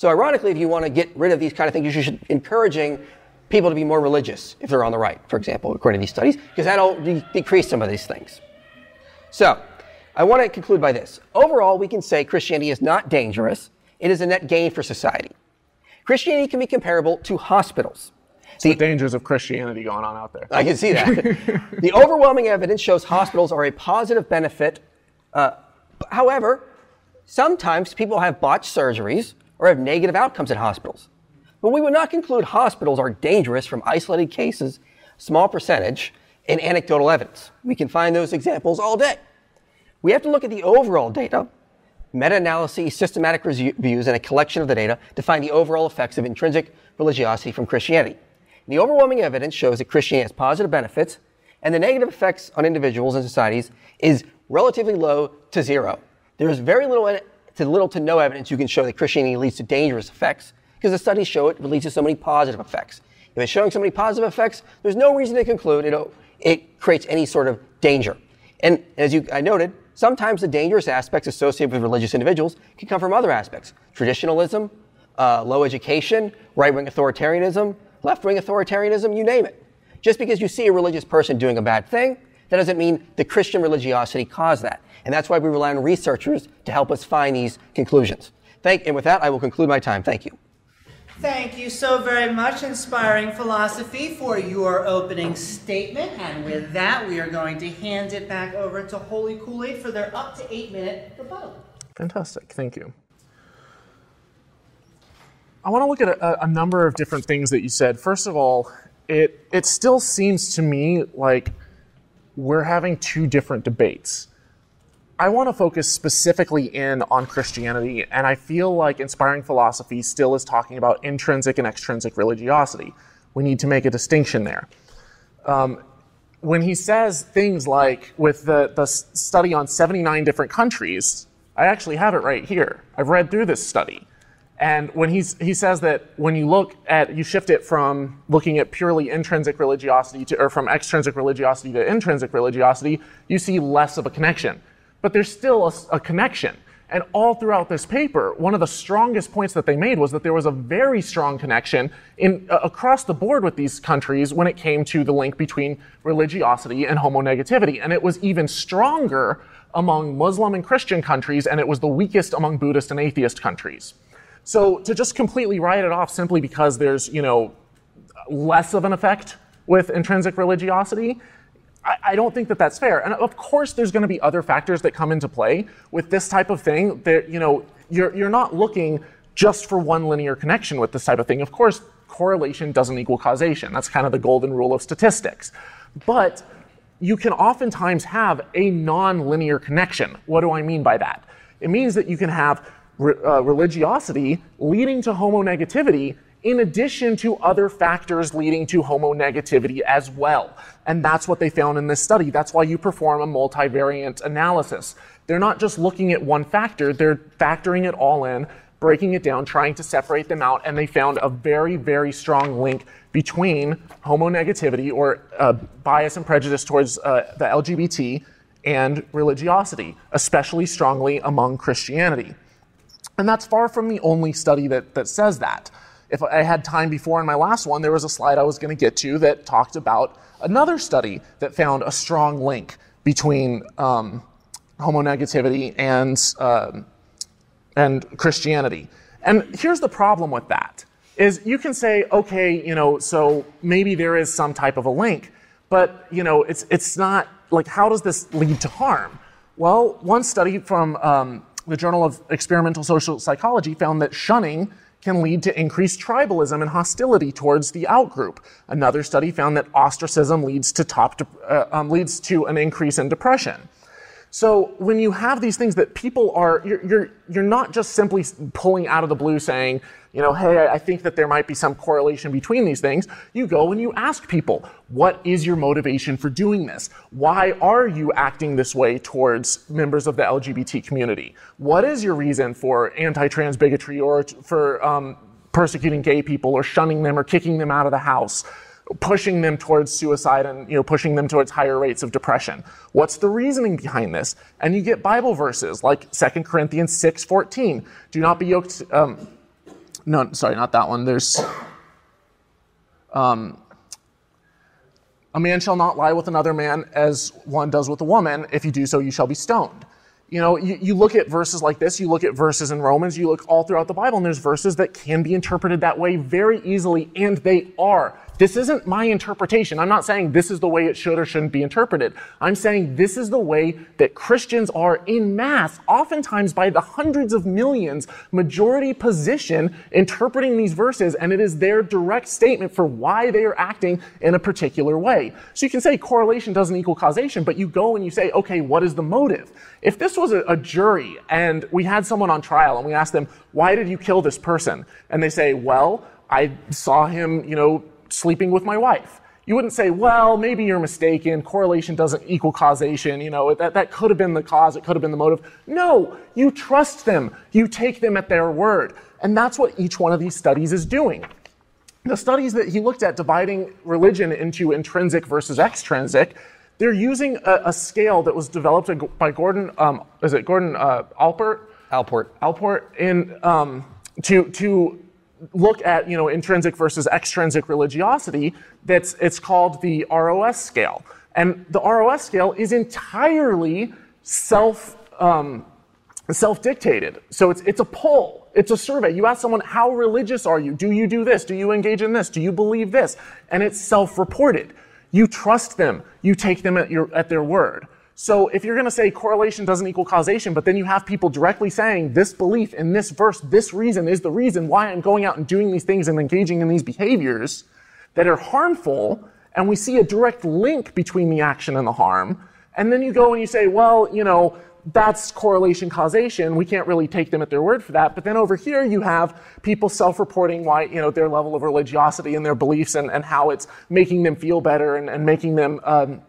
So ironically, if you want to get rid of these kind of things, you should be encouraging people to be more religious if they're on the right, for example, according to these studies, because that'll de- decrease some of these things. So, I want to conclude by this. Overall, we can say Christianity is not dangerous. It is a net gain for society. Christianity can be comparable to hospitals. The, the dangers of Christianity going on out there. I can see that. [laughs] the overwhelming evidence shows hospitals are a positive benefit. Uh, however, sometimes people have botched surgeries or have negative outcomes at hospitals. But we would not conclude hospitals are dangerous from isolated cases, small percentage, and anecdotal evidence. We can find those examples all day. We have to look at the overall data, meta-analyses, systematic reviews, and a collection of the data to find the overall effects of intrinsic religiosity from Christianity. The overwhelming evidence shows that Christianity has positive benefits, and the negative effects on individuals and societies is relatively low to zero. There is very little to little to no evidence you can show that Christianity leads to dangerous effects, because the studies show it leads to so many positive effects. If it's showing so many positive effects, there's no reason to conclude it, it creates any sort of danger. And as you, I noted, sometimes the dangerous aspects associated with religious individuals can come from other aspects. Traditionalism, uh, low education, right-wing authoritarianism, left wing authoritarianism, you name it. Just because you see a religious person doing a bad thing, that doesn't mean the Christian religiosity caused that. And that's why we rely on researchers to help us find these conclusions. Thank, and with that, I will conclude my time. Thank you. Thank you so very much, Inspiring Philosophy, for your opening statement. And with that, we are going to hand it back over to Holy Kool Aid for their up to eight minute rebuttal. Fantastic. Thank you. I want to look at a, a, number of different things that you said. First of all, it it still seems to me like we're having two different debates. I want to focus specifically in on Christianity, and I feel like inspiring philosophy still is talking about intrinsic and extrinsic religiosity. We need to make a distinction there. Um, when he says things like, with the, the study on 79 different countries, I actually have it right here. I've read through this study. And when he's, he says that when you look at, you shift it from looking at purely intrinsic religiosity to, or from extrinsic religiosity to intrinsic religiosity, you see less of a connection. But there's still a, a connection. And all throughout this paper, one of the strongest points that they made was that there was a very strong connection in, uh, across the board with these countries when it came to the link between religiosity and homonegativity. And it was even stronger among Muslim and Christian countries, and it was the weakest among Buddhist and atheist countries. So to just completely write it off simply because there's, you know, less of an effect with intrinsic religiosity, I, I don't think that that's fair. And of course, there's going to be other factors that come into play with this type of thing. That you know, you're you're not looking just for one linear connection with this type of thing. Of course, correlation doesn't equal causation. That's kind of the golden rule of statistics. But you can oftentimes have a non-linear connection. What do I mean by that? It means that you can have uh, religiosity leading to homonegativity in addition to other factors leading to homonegativity as well. And that's what they found in this study. That's why you perform a multivariate analysis. They're not just looking at one factor, they're factoring it all in, breaking it down, trying to separate them out, and they found a very, very strong link between homonegativity or uh, bias and prejudice towards uh, the LGBT and religiosity, especially strongly among Christianity. And that's far from the only study that, that says that. If I had time before in my last one, there was a slide I was going to get to that talked about another study that found a strong link between um, homonegativity and, uh, and Christianity. And here's the problem with that is you can say, okay, you know, so maybe there is some type of a link, but you know, it's it's not like how does this lead to harm? Well, one study from um, the Journal of Experimental Social Psychology found that shunning can lead to increased tribalism and hostility towards the outgroup. Another study found that ostracism leads to top uh, um, leads to an increase in depression. So when you have these things that people are, you're, you're, you're not just simply pulling out of the blue saying, you know, hey, I think that there might be some correlation between these things. You go and you ask people, what is your motivation for doing this? Why are you acting this way towards members of the LGBT community? What is your reason for anti-trans bigotry or for um, persecuting gay people or shunning them or kicking them out of the house? pushing them towards suicide and you know pushing them towards higher rates of depression what's the reasoning behind this and you get bible verses like 2 corinthians 6 14 do not be yoked um, no sorry not that one there's um, a man shall not lie with another man as one does with a woman if you do so you shall be stoned you know, you, you, look at verses like this, you look at verses in Romans, you look all throughout the Bible, and there's verses that can be interpreted that way very easily, and they are. This isn't my interpretation. I'm not saying this is the way it should or shouldn't be interpreted. I'm saying this is the way that Christians are in mass, oftentimes by the hundreds of millions, majority position interpreting these verses, and it is their direct statement for why they are acting in a particular way. So you can say correlation doesn't equal causation, but you go and you say, okay, what is the motive? If this was a, a jury and we had someone on trial and we asked them, why did you kill this person? And they say, well, I saw him, you know, sleeping with my wife. You wouldn't say, well, maybe you're mistaken. Correlation doesn't equal causation. You know, that, that could have been the cause. It could have been the motive. No, you trust them. You take them at their word. And that's what each one of these studies is doing. The studies that he looked at dividing religion into intrinsic versus extrinsic, they're using a, a scale that was developed by Gordon, um, is it Gordon uh, Alpert? Allport. Allport in, um, to, to look at you know intrinsic versus extrinsic religiosity that's it's called the ROS scale. And the ROS scale is entirely self um, self dictated so it's it's a poll. It's a survey. You ask someone how religious are you? Do you do this? Do you engage in this? Do you believe this? And it's self reported you trust them. You take them at your at their word so if you're going to say correlation doesn't equal causation, but then you have people directly saying this belief in this verse, this reason is the reason why I'm going out and doing these things and engaging in these behaviors that are harmful, and we see a direct link between the action and the harm, and then you go and you say, well, you know, that's correlation causation. We can't really take them at their word for that. But then over here, you have people self-reporting why, you know, their level of religiosity and their beliefs and, and how it's making them feel better and, and making them, um,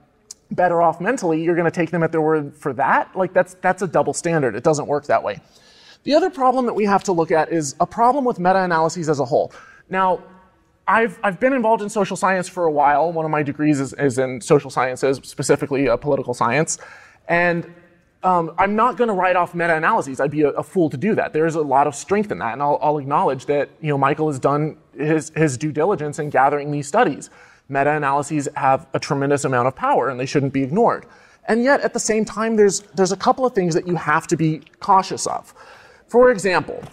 better off mentally, you're going to take them at their word for that. Like that's that's a double standard. It doesn't work that way. The other problem that we have to look at is a problem with meta-analyses as a whole. Now, I've, I've been involved in social science for a while. One of my degrees is, is in social sciences, specifically uh, political science. And um, I'm not going to write off meta-analyses. I'd be a, a, fool to do that. There's a lot of strength in that, and I'll, I'll acknowledge that you know Michael has done his, his due diligence in gathering these studies meta-analyses have a tremendous amount of power and they shouldn't be ignored. And yet, at the same time, there's, there's a couple of things that you have to be cautious of. For example,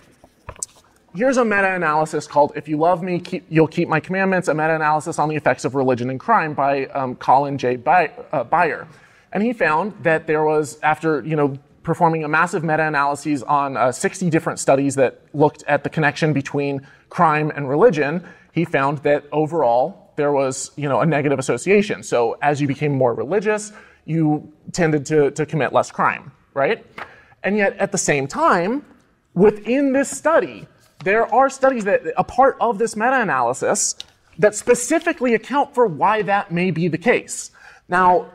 here's a meta-analysis called "If You Love Me, keep, You'll Keep My Commandments: A Meta-Analysis on the Effects of Religion and Crime" by um, Colin J. By, uh, Baier, and he found that there was after you know performing a massive meta-analysis on uh, 60 different studies that looked at the connection between crime and religion, he found that overall there was you know a negative association. So as you became more religious, you tended to, to commit less crime, right? And yet at the same time, within this study, there are studies that a part of this meta-analysis that specifically account for why that may be the case. Now,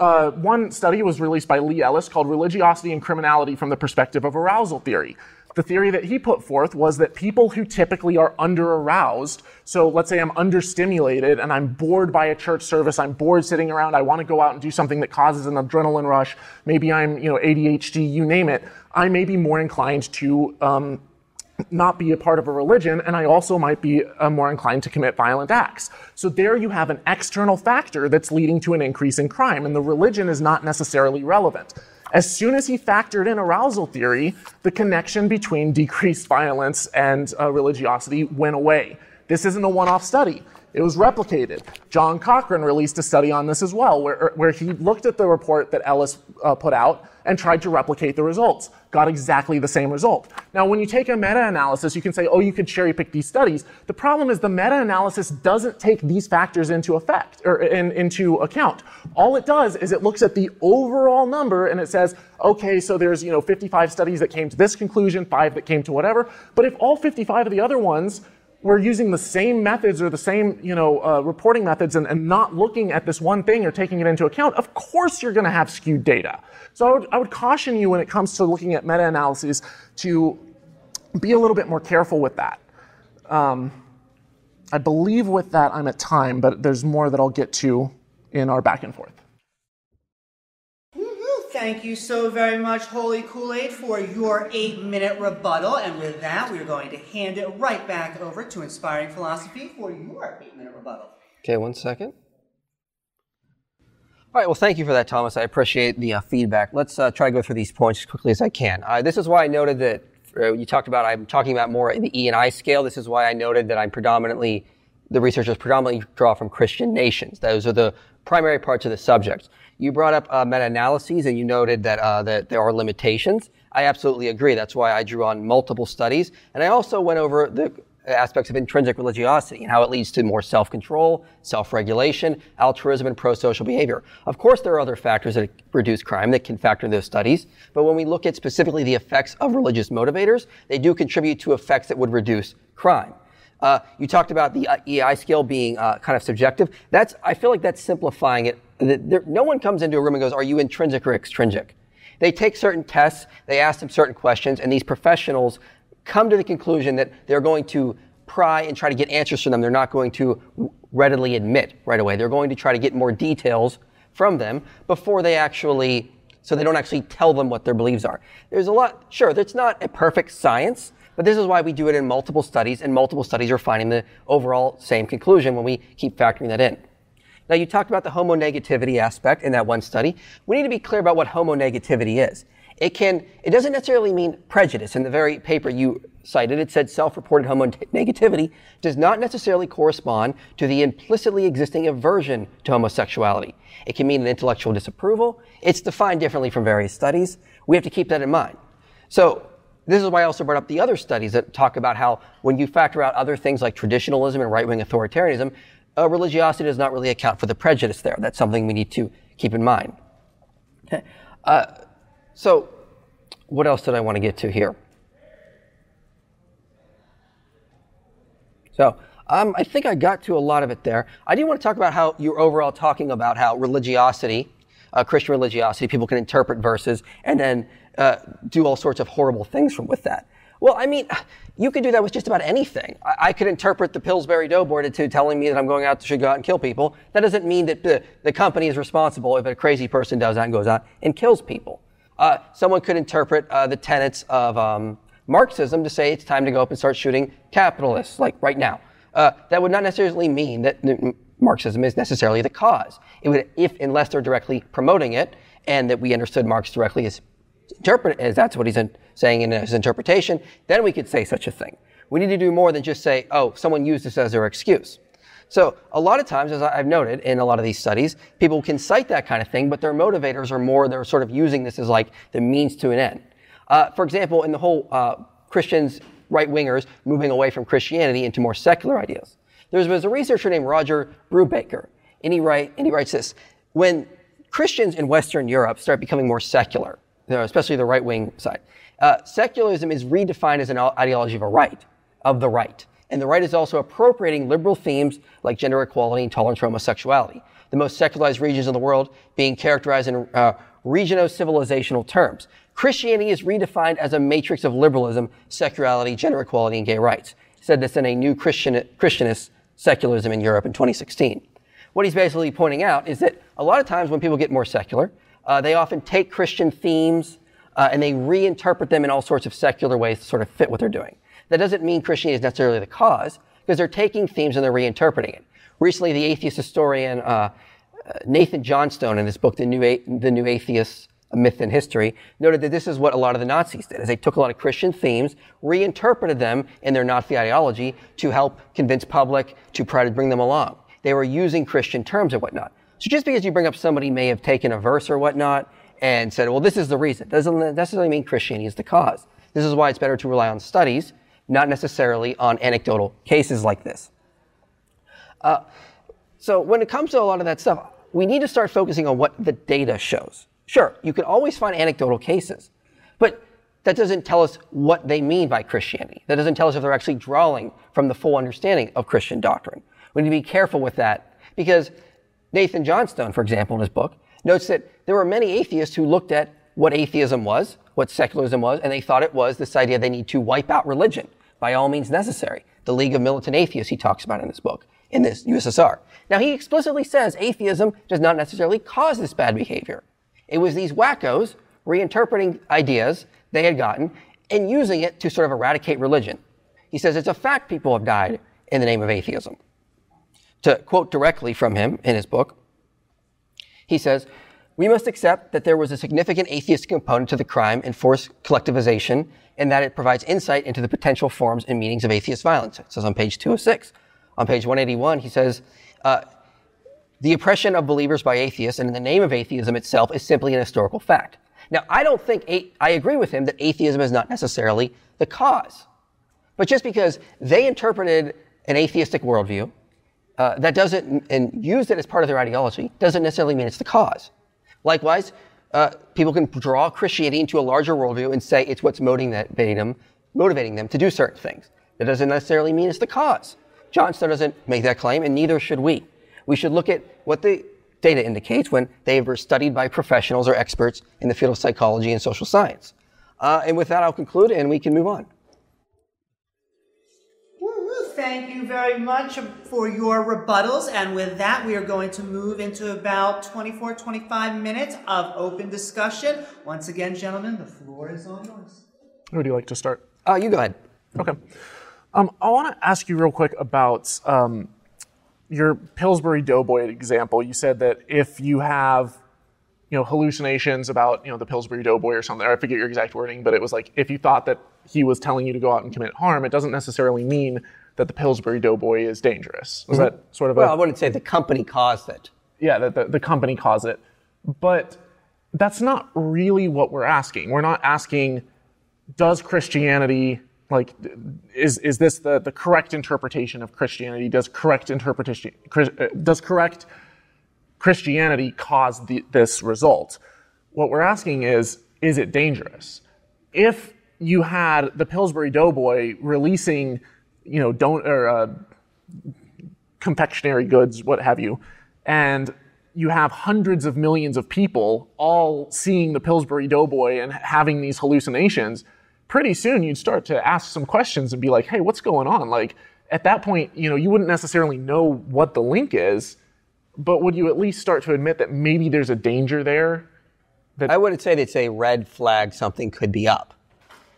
uh, one study was released by Lee Ellis called Religiosity and Criminality from the Perspective of Arousal Theory. The theory that he put forth was that people who typically are under aroused, so let's say I'm understimulated and I'm bored by a church service, I'm bored sitting around, I want to go out and do something that causes an adrenaline rush, maybe I'm, you know, ADHD, you name it, I may be more inclined to um, not be a part of a religion, and I also might be uh, more inclined to commit violent acts. So there you have an external factor that's leading to an increase in crime, and the religion is not necessarily relevant. As soon as he factored in arousal theory, the connection between decreased violence and uh, religiosity went away. This isn't a one off study. It was replicated. John Cochran released a study on this as well, where, where he looked at the report that Ellis uh, put out and tried to replicate the results. Got exactly the same result. Now, when you take a meta analysis, you can say, oh, you could cherry pick these studies. The problem is the meta analysis doesn't take these factors into effect or in, into account. All it does is it looks at the overall number and it says, okay, so there's you know 55 studies that came to this conclusion, five that came to whatever. But if all 55 of the other ones we're using the same methods or the same you know uh, reporting methods and, and, not looking at this one thing or taking it into account of course you're going to have skewed data. So I would, I would, caution you when it comes to looking at meta-analyses to be a little bit more careful with that. Um, i believe with that i'm at time but there's more that i'll get to in our back and forth Thank you so very much, Holy Kool-Aid, for your eight-minute rebuttal. And with that, we're going to hand it right back over to Inspiring Philosophy for your eight-minute rebuttal. Okay, one second. All right, well, thank you for that, Thomas. I appreciate the uh, feedback. Let's uh, try to go through these points as quickly as I can. Uh, this is why I noted that uh, you talked about, I'm talking about more in the E and I scale. This is why I noted that I'm predominantly, the researchers predominantly draw from Christian nations. Those are the primary parts of the subject. You brought up uh, meta-analyses and you noted that, uh, that there are limitations. I absolutely agree. That's why I drew on multiple studies. And I also went over the aspects of intrinsic religiosity and how it leads to more self-control, self-regulation, altruism, and pro-social behavior. Of course, there are other factors that reduce crime that can factor in those studies. But when we look at specifically the effects of religious motivators, they do contribute to effects that would reduce crime. Uh, you talked about the uh, EI scale being uh, kind of subjective. That's I feel like that's simplifying it. There, no one comes into a room and goes, "Are you intrinsic or extrinsic?" They take certain tests, they ask them certain questions, and these professionals come to the conclusion that they're going to pry and try to get answers from them. They're not going to readily admit right away. They're going to try to get more details from them before they actually, so they don't actually tell them what their beliefs are. There's a lot, sure, it's not a perfect science, but this is why we do it in multiple studies, and multiple studies are finding the overall same conclusion when we keep factoring that in. Now, you talked about the homonegativity aspect in that one study. We need to be clear about what homonegativity is. It can, it doesn't necessarily mean prejudice. In the very paper you cited, it said self-reported homonegativity does not necessarily correspond to the implicitly existing aversion to homosexuality. It can mean an intellectual disapproval. It's defined differently from various studies. We have to keep that in mind. So, this is why I also brought up the other studies that talk about how when you factor out other things like traditionalism and right-wing authoritarianism, uh, religiosity does not really account for the prejudice there. That's something we need to keep in mind. Okay. Uh, so, what else did I want to get to here? So, um, I think I got to a lot of it there. I do want to talk about how you're overall talking about how religiosity, uh, Christian religiosity, people can interpret verses and then uh, do all sorts of horrible things from with that. Well, I mean, you could do that with just about anything. I, I could interpret the Pillsbury Doughboy to telling me that I'm going out to should go out and kill people. That doesn't mean that the, the company is responsible if a crazy person does that and goes out and kills people. Uh, someone could interpret uh, the tenets of um, Marxism to say it's time to go up and start shooting capitalists, like right now. Uh, that would not necessarily mean that Marxism is necessarily the cause. It would, if unless they're directly promoting it, and that we understood Marx directly as interpret as that's what he's in, saying in his interpretation, then we could say such a thing. We need to do more than just say, oh, someone used this as their excuse. So a lot of times, as I've noted in a lot of these studies, people can cite that kind of thing, but their motivators are more, they're sort of using this as like the means to an end. Uh, for example, in the whole uh, Christians, right wingers moving away from Christianity into more secular ideas. There was a researcher named Roger Brubaker, and he, write, and he writes this. When Christians in Western Europe start becoming more secular, especially the right wing side, uh, secularism is redefined as an ideology of a right, of the right. And the right is also appropriating liberal themes like gender equality and tolerance for homosexuality. The most secularized regions in the world being characterized in uh, regiono-civilizational terms. Christianity is redefined as a matrix of liberalism, secularity, gender equality, and gay rights. He said this in a new Christian, Christianist secularism in Europe in 2016. What he's basically pointing out is that a lot of times when people get more secular, uh, they often take Christian themes uh, and they reinterpret them in all sorts of secular ways to sort of fit what they're doing. That doesn't mean Christianity is necessarily the cause, because they're taking themes and they're reinterpreting it. Recently, the atheist historian uh, Nathan Johnstone, in his book, The New, A- the New Atheist, Myth and History, noted that this is what a lot of the Nazis did, is they took a lot of Christian themes, reinterpreted them in their Nazi ideology to help convince public to try to bring them along. They were using Christian terms and whatnot. So just because you bring up somebody may have taken a verse or whatnot and said, well, this is the reason, doesn't necessarily mean Christianity is the cause. This is why it's better to rely on studies not necessarily on anecdotal cases like this. Uh, so when it comes to a lot of that stuff, we need to start focusing on what the data shows. Sure, you can always find anecdotal cases, but that doesn't tell us what they mean by Christianity. That doesn't tell us if they're actually drawing from the full understanding of Christian doctrine. We need to be careful with that because Nathan Johnstone, for example, in his book, notes that there were many atheists who looked at what atheism was, what secularism was, and they thought it was this idea they need to wipe out religion by all means necessary. The League of Militant Atheists he talks about in this book, in this USSR. Now he explicitly says atheism does not necessarily cause this bad behavior. It was these wackos reinterpreting ideas they had gotten and using it to sort of eradicate religion. He says it's a fact people have died in the name of atheism. To quote directly from him in his book, he says, we must accept that there was a significant atheist component to the crime and forced collectivization and that it provides insight into the potential forms and meanings of atheist violence. It says on page 206. On page 181, he says, uh, the oppression of believers by atheists and in the name of atheism itself is simply an historical fact. Now, I don't think, a- I agree with him that atheism is not necessarily the cause. But just because they interpreted an atheistic worldview, uh, that doesn't, and use it as part of their ideology, doesn't necessarily mean it's the cause. Likewise, uh, people can draw Christianity into a larger worldview and say it's what's motivating them, motivating them to do certain things. That doesn't necessarily mean it's the cause. Johnstone doesn't make that claim, and neither should we. We should look at what the data indicates when they were studied by professionals or experts in the field of psychology and social science. Uh, and with that, I'll conclude, and we can move on. Thank you very much for your rebuttals. And with that, we are going to move into about 24, 25 minutes of open discussion. Once again, gentlemen, the floor is all yours. Who would you like to start? Uh, you go ahead. Okay. Um, I want to ask you real quick about um, your Pillsbury Doughboy example. You said that if you have you know hallucinations about you know the Pillsbury Doughboy or something, I forget your exact wording, but it was like if you thought that he was telling you to go out and commit harm, it doesn't necessarily mean that the Pillsbury Doughboy is dangerous. Was mm-hmm. that sort of well, a, I wouldn't say the company caused it. Yeah, that the, the company caused it. But that's not really what we're asking. We're not asking, does Christianity like is is this the, the correct interpretation of Christianity? Does correct interpretation uh, does correct Christianity cause the, this result? What we're asking is, is it dangerous? If you had the Pillsbury Doughboy releasing you know, don't or uh, confectionery goods, what have you, and you have hundreds of millions of people all seeing the Pillsbury Doughboy and having these hallucinations. Pretty soon, you'd start to ask some questions and be like, "Hey, what's going on?" Like at that point, you know, you wouldn't necessarily know what the link is, but would you at least start to admit that maybe there's a danger there? That- I wouldn't say it's a red flag something could be up.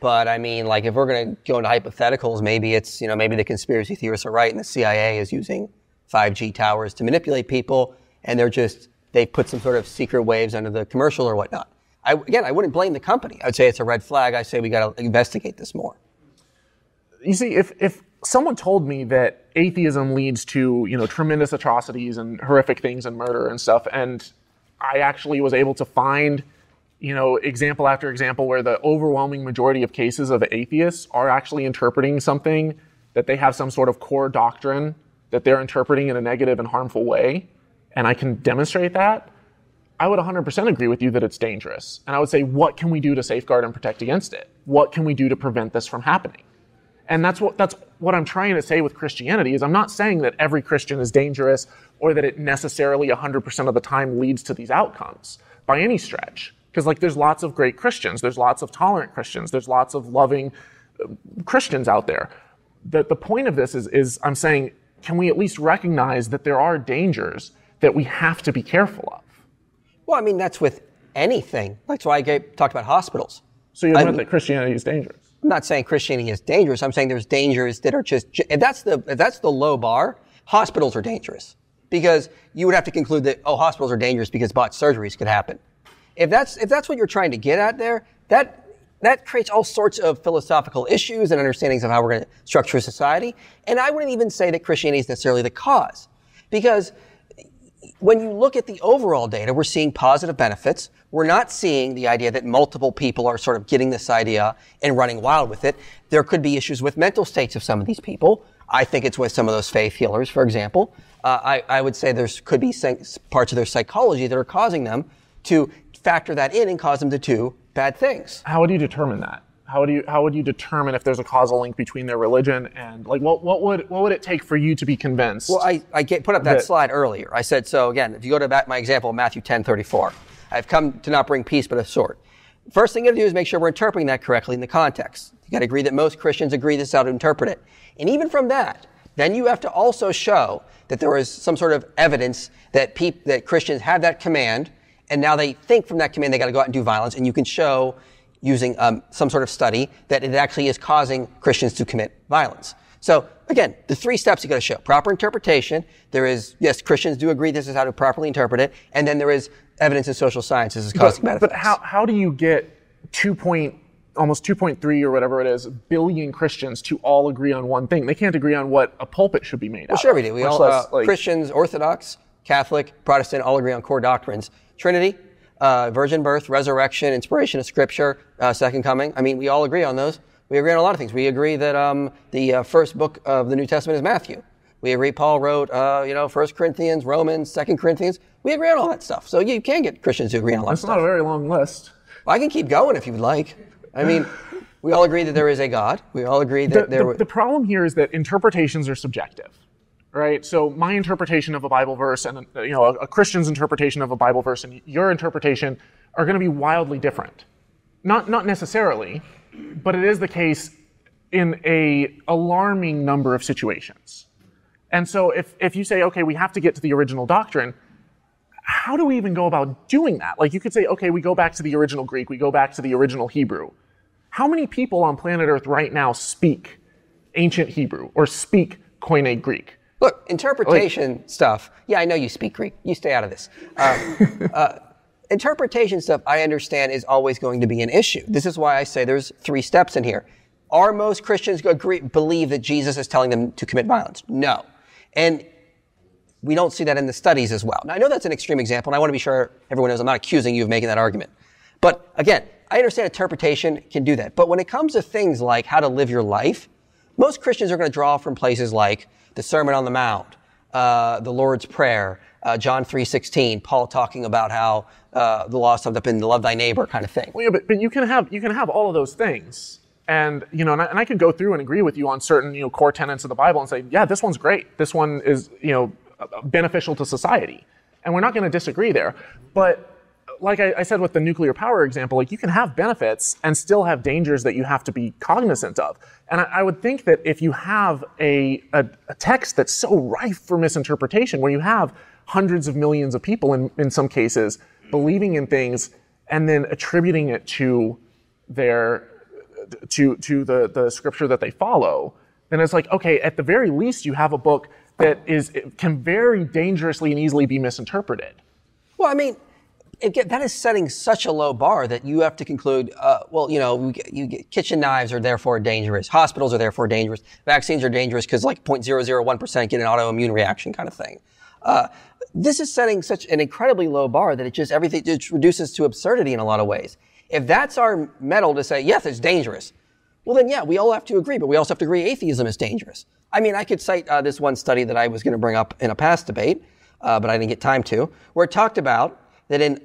But I mean, like, if we're going to go into hypotheticals, maybe it's, you know, maybe the conspiracy theorists are right and the CIA is using 5G towers to manipulate people and they're just, they put some sort of secret waves under the commercial or whatnot. I, again, I wouldn't blame the company. I'd say it's a red flag. I say we got to investigate this more. You see, if, if someone told me that atheism leads to, you know, tremendous atrocities and horrific things and murder and stuff, and I actually was able to find, you know, example after example where the overwhelming majority of cases of atheists are actually interpreting something that they have some sort of core doctrine that they're interpreting in a negative and harmful way, and I can demonstrate that, I would 100% agree with you that it's dangerous. And I would say, what can we do to safeguard and protect against it? What can we do to prevent this from happening? And that's what, that's what I'm trying to say with Christianity is I'm not saying that every Christian is dangerous or that it necessarily 100% of the time leads to these outcomes by any stretch. Because like there's lots of great Christians, there's lots of tolerant Christians, there's lots of loving uh, Christians out there. The, the point of this is, is I'm saying, can we at least recognize that there are dangers that we have to be careful of? Well, I mean, that's with anything. That's why I gave, talked about hospitals. So you admit that Christianity is dangerous? I'm not saying Christianity is dangerous. I'm saying there's dangers that are just, if that's the, if that's the low bar, hospitals are dangerous. Because you would have to conclude that, oh, hospitals are dangerous because botched surgeries could happen. If that's, if that's what you're trying to get at there, that, that creates all sorts of philosophical issues and understandings of how we're going to structure society. And I wouldn't even say that Christianity is necessarily the cause. Because when you look at the overall data, we're seeing positive benefits. We're not seeing the idea that multiple people are sort of getting this idea and running wild with it. There could be issues with mental states of some of these people. I think it's with some of those faith healers, for example. Uh, I, I, would say there could be parts of their psychology that are causing them to factor that in and cause them to do bad things. How would you determine that? How would you how would you determine if there's a causal link between their religion and like what what would what would it take for you to be convinced? Well, I, I get, put up that, that, slide earlier. I said so again. If you go to back my example, Matthew 10:34, I've come to not bring peace but a sword. First thing you got to do is make sure we're interpreting that correctly in the context. You got to agree that most Christians agree this is how to interpret it, and even from that, then you have to also show that there is some sort of evidence that peop- that Christians have that command, and now they think from that command they got to go out and do violence, and you can show using um, some sort of study that it actually is causing Christians to commit violence. So again, the three steps you got to show: proper interpretation. There is yes, Christians do agree this is how to properly interpret it, and then there is evidence in social sciences is causing but, benefits. But how how do you get two point almost 2.3 or whatever it is billion Christians to all agree on one thing? They can't agree on what a pulpit should be made of. well, out. Sure, we do. We all less, uh, like, Christians, Orthodox, Catholic, Protestant all agree on core doctrines. Trinity, uh, virgin birth, resurrection, inspiration of Scripture, uh, second coming. I mean, we all agree on those. We agree on a lot of things. We agree that um, the uh, first book of the New Testament is Matthew. We agree Paul wrote, uh, you know, First Corinthians, Romans, Second Corinthians. We agree on all that stuff. So you can get Christians to agree on a lot That's of stuff. not a very long list. Well, I can keep going if you would like. I mean, we all agree that there is a God. We all agree that the, there. The, the problem here is that interpretations are subjective right? So my interpretation of a Bible verse and you know a, a Christian's interpretation of a Bible verse and your interpretation are going to be wildly different. Not, not necessarily, but it is the case in a alarming number of situations. And so if, if you say, okay, we have to get to the original doctrine, how do we even go about doing that? Like you could say, okay, we go back to the original Greek, we go back to the original Hebrew. How many people on planet Earth right now speak ancient Hebrew or speak Koine Greek? Look, interpretation stuff. Yeah, I know you speak Greek. You stay out of this. Um, [laughs] uh, interpretation stuff, I understand, is always going to be an issue. This is why I say there's three steps in here. Are most Christians agree, believe that Jesus is telling them to commit violence? No. And we don't see that in the studies as well. Now, I know that's an extreme example, and I want to be sure everyone knows I'm not accusing you of making that argument. But again, I understand interpretation can do that. But when it comes to things like how to live your life, most Christians are going to draw from places like the Sermon on the Mount, uh, the Lord's Prayer, uh, John 3.16, Paul talking about how uh, the law summed up in the love thy neighbor kind of thing. Well, yeah, but, but you can have you can have all of those things, and you know, and I, and I could go through and agree with you on certain you know core tenets of the Bible and say, yeah, this one's great. This one is you know beneficial to society, and we're not going to disagree there. But like I, I, said with the nuclear power example, like you can have benefits and still have dangers that you have to be cognizant of. And I, I would think that if you have a, a, a, text that's so rife for misinterpretation, where you have hundreds of millions of people in, in some cases believing in things and then attributing it to their to to the the scripture that they follow, then it's like okay, at the very least you have a book that is can very dangerously and easily be misinterpreted. Well, I mean, Again, that is setting such a low bar that you have to conclude, uh, well, you know, you get, kitchen knives are therefore dangerous, hospitals are therefore dangerous, vaccines are dangerous because like 0.001% get an autoimmune reaction kind of thing. Uh, this is setting such an incredibly low bar that it just everything just reduces to absurdity in a lot of ways. If that's our medal to say, yes, it's dangerous, well then yeah, we all have to agree, but we also have to agree atheism is dangerous. I mean, I could cite uh, this one study that I was going to bring up in a past debate, uh, but I didn't get time to, where it talked about that in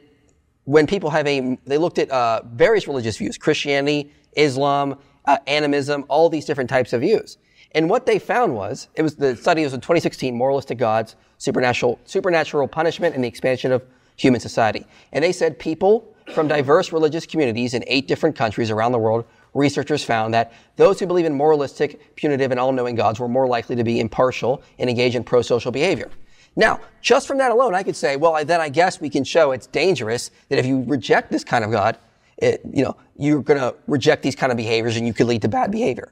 when people have a, they looked at uh, various religious views, Christianity, Islam, uh, animism, all these different types of views. And what they found was, it was the study was in 2016, Moralistic Gods, Supernatural, Supernatural Punishment and the Expansion of Human Society. And they said people from diverse religious communities in eight different countries around the world, researchers found that those who believe in moralistic, punitive, and all-knowing gods were more likely to be impartial and engage in pro-social behavior. Now, just from that alone, I could say, well, then I guess we can show it's dangerous that if you reject this kind of God, it, you know, you're going to reject these kind of behaviors and you could lead to bad behavior.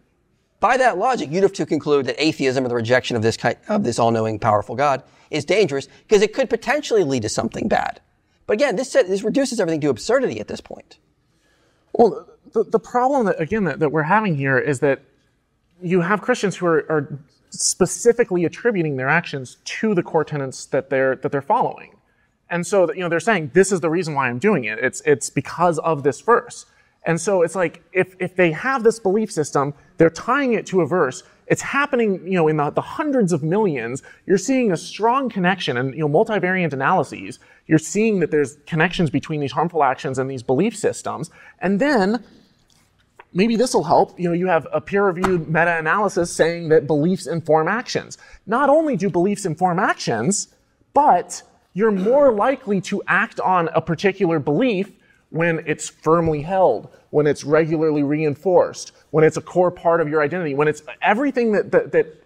By that logic, you'd have to conclude that atheism or the rejection of this kind, of this all-knowing, powerful God is dangerous because it could potentially lead to something bad. But again, this, this reduces everything to absurdity at this point. Well, the, the problem that, again, that, that we're having here is that you have Christians who are, are specifically attributing their actions to the core tenets that they're, that they're following. And so, you know, they're saying, this is the reason why I'm doing it. It's, it's because of this verse. And so it's like, if, if they have this belief system, they're tying it to a verse, it's happening, you know, in the, the hundreds of millions, you're seeing a strong connection and, you know, multivariate analyses. You're seeing that there's connections between these harmful actions and these belief systems. And then, maybe this will help. You know, you have a peer-reviewed meta-analysis saying that beliefs inform actions. Not only do beliefs inform actions, but you're more likely to act on a particular belief when it's firmly held, when it's regularly reinforced, when it's a core part of your identity, when it's everything that, that, that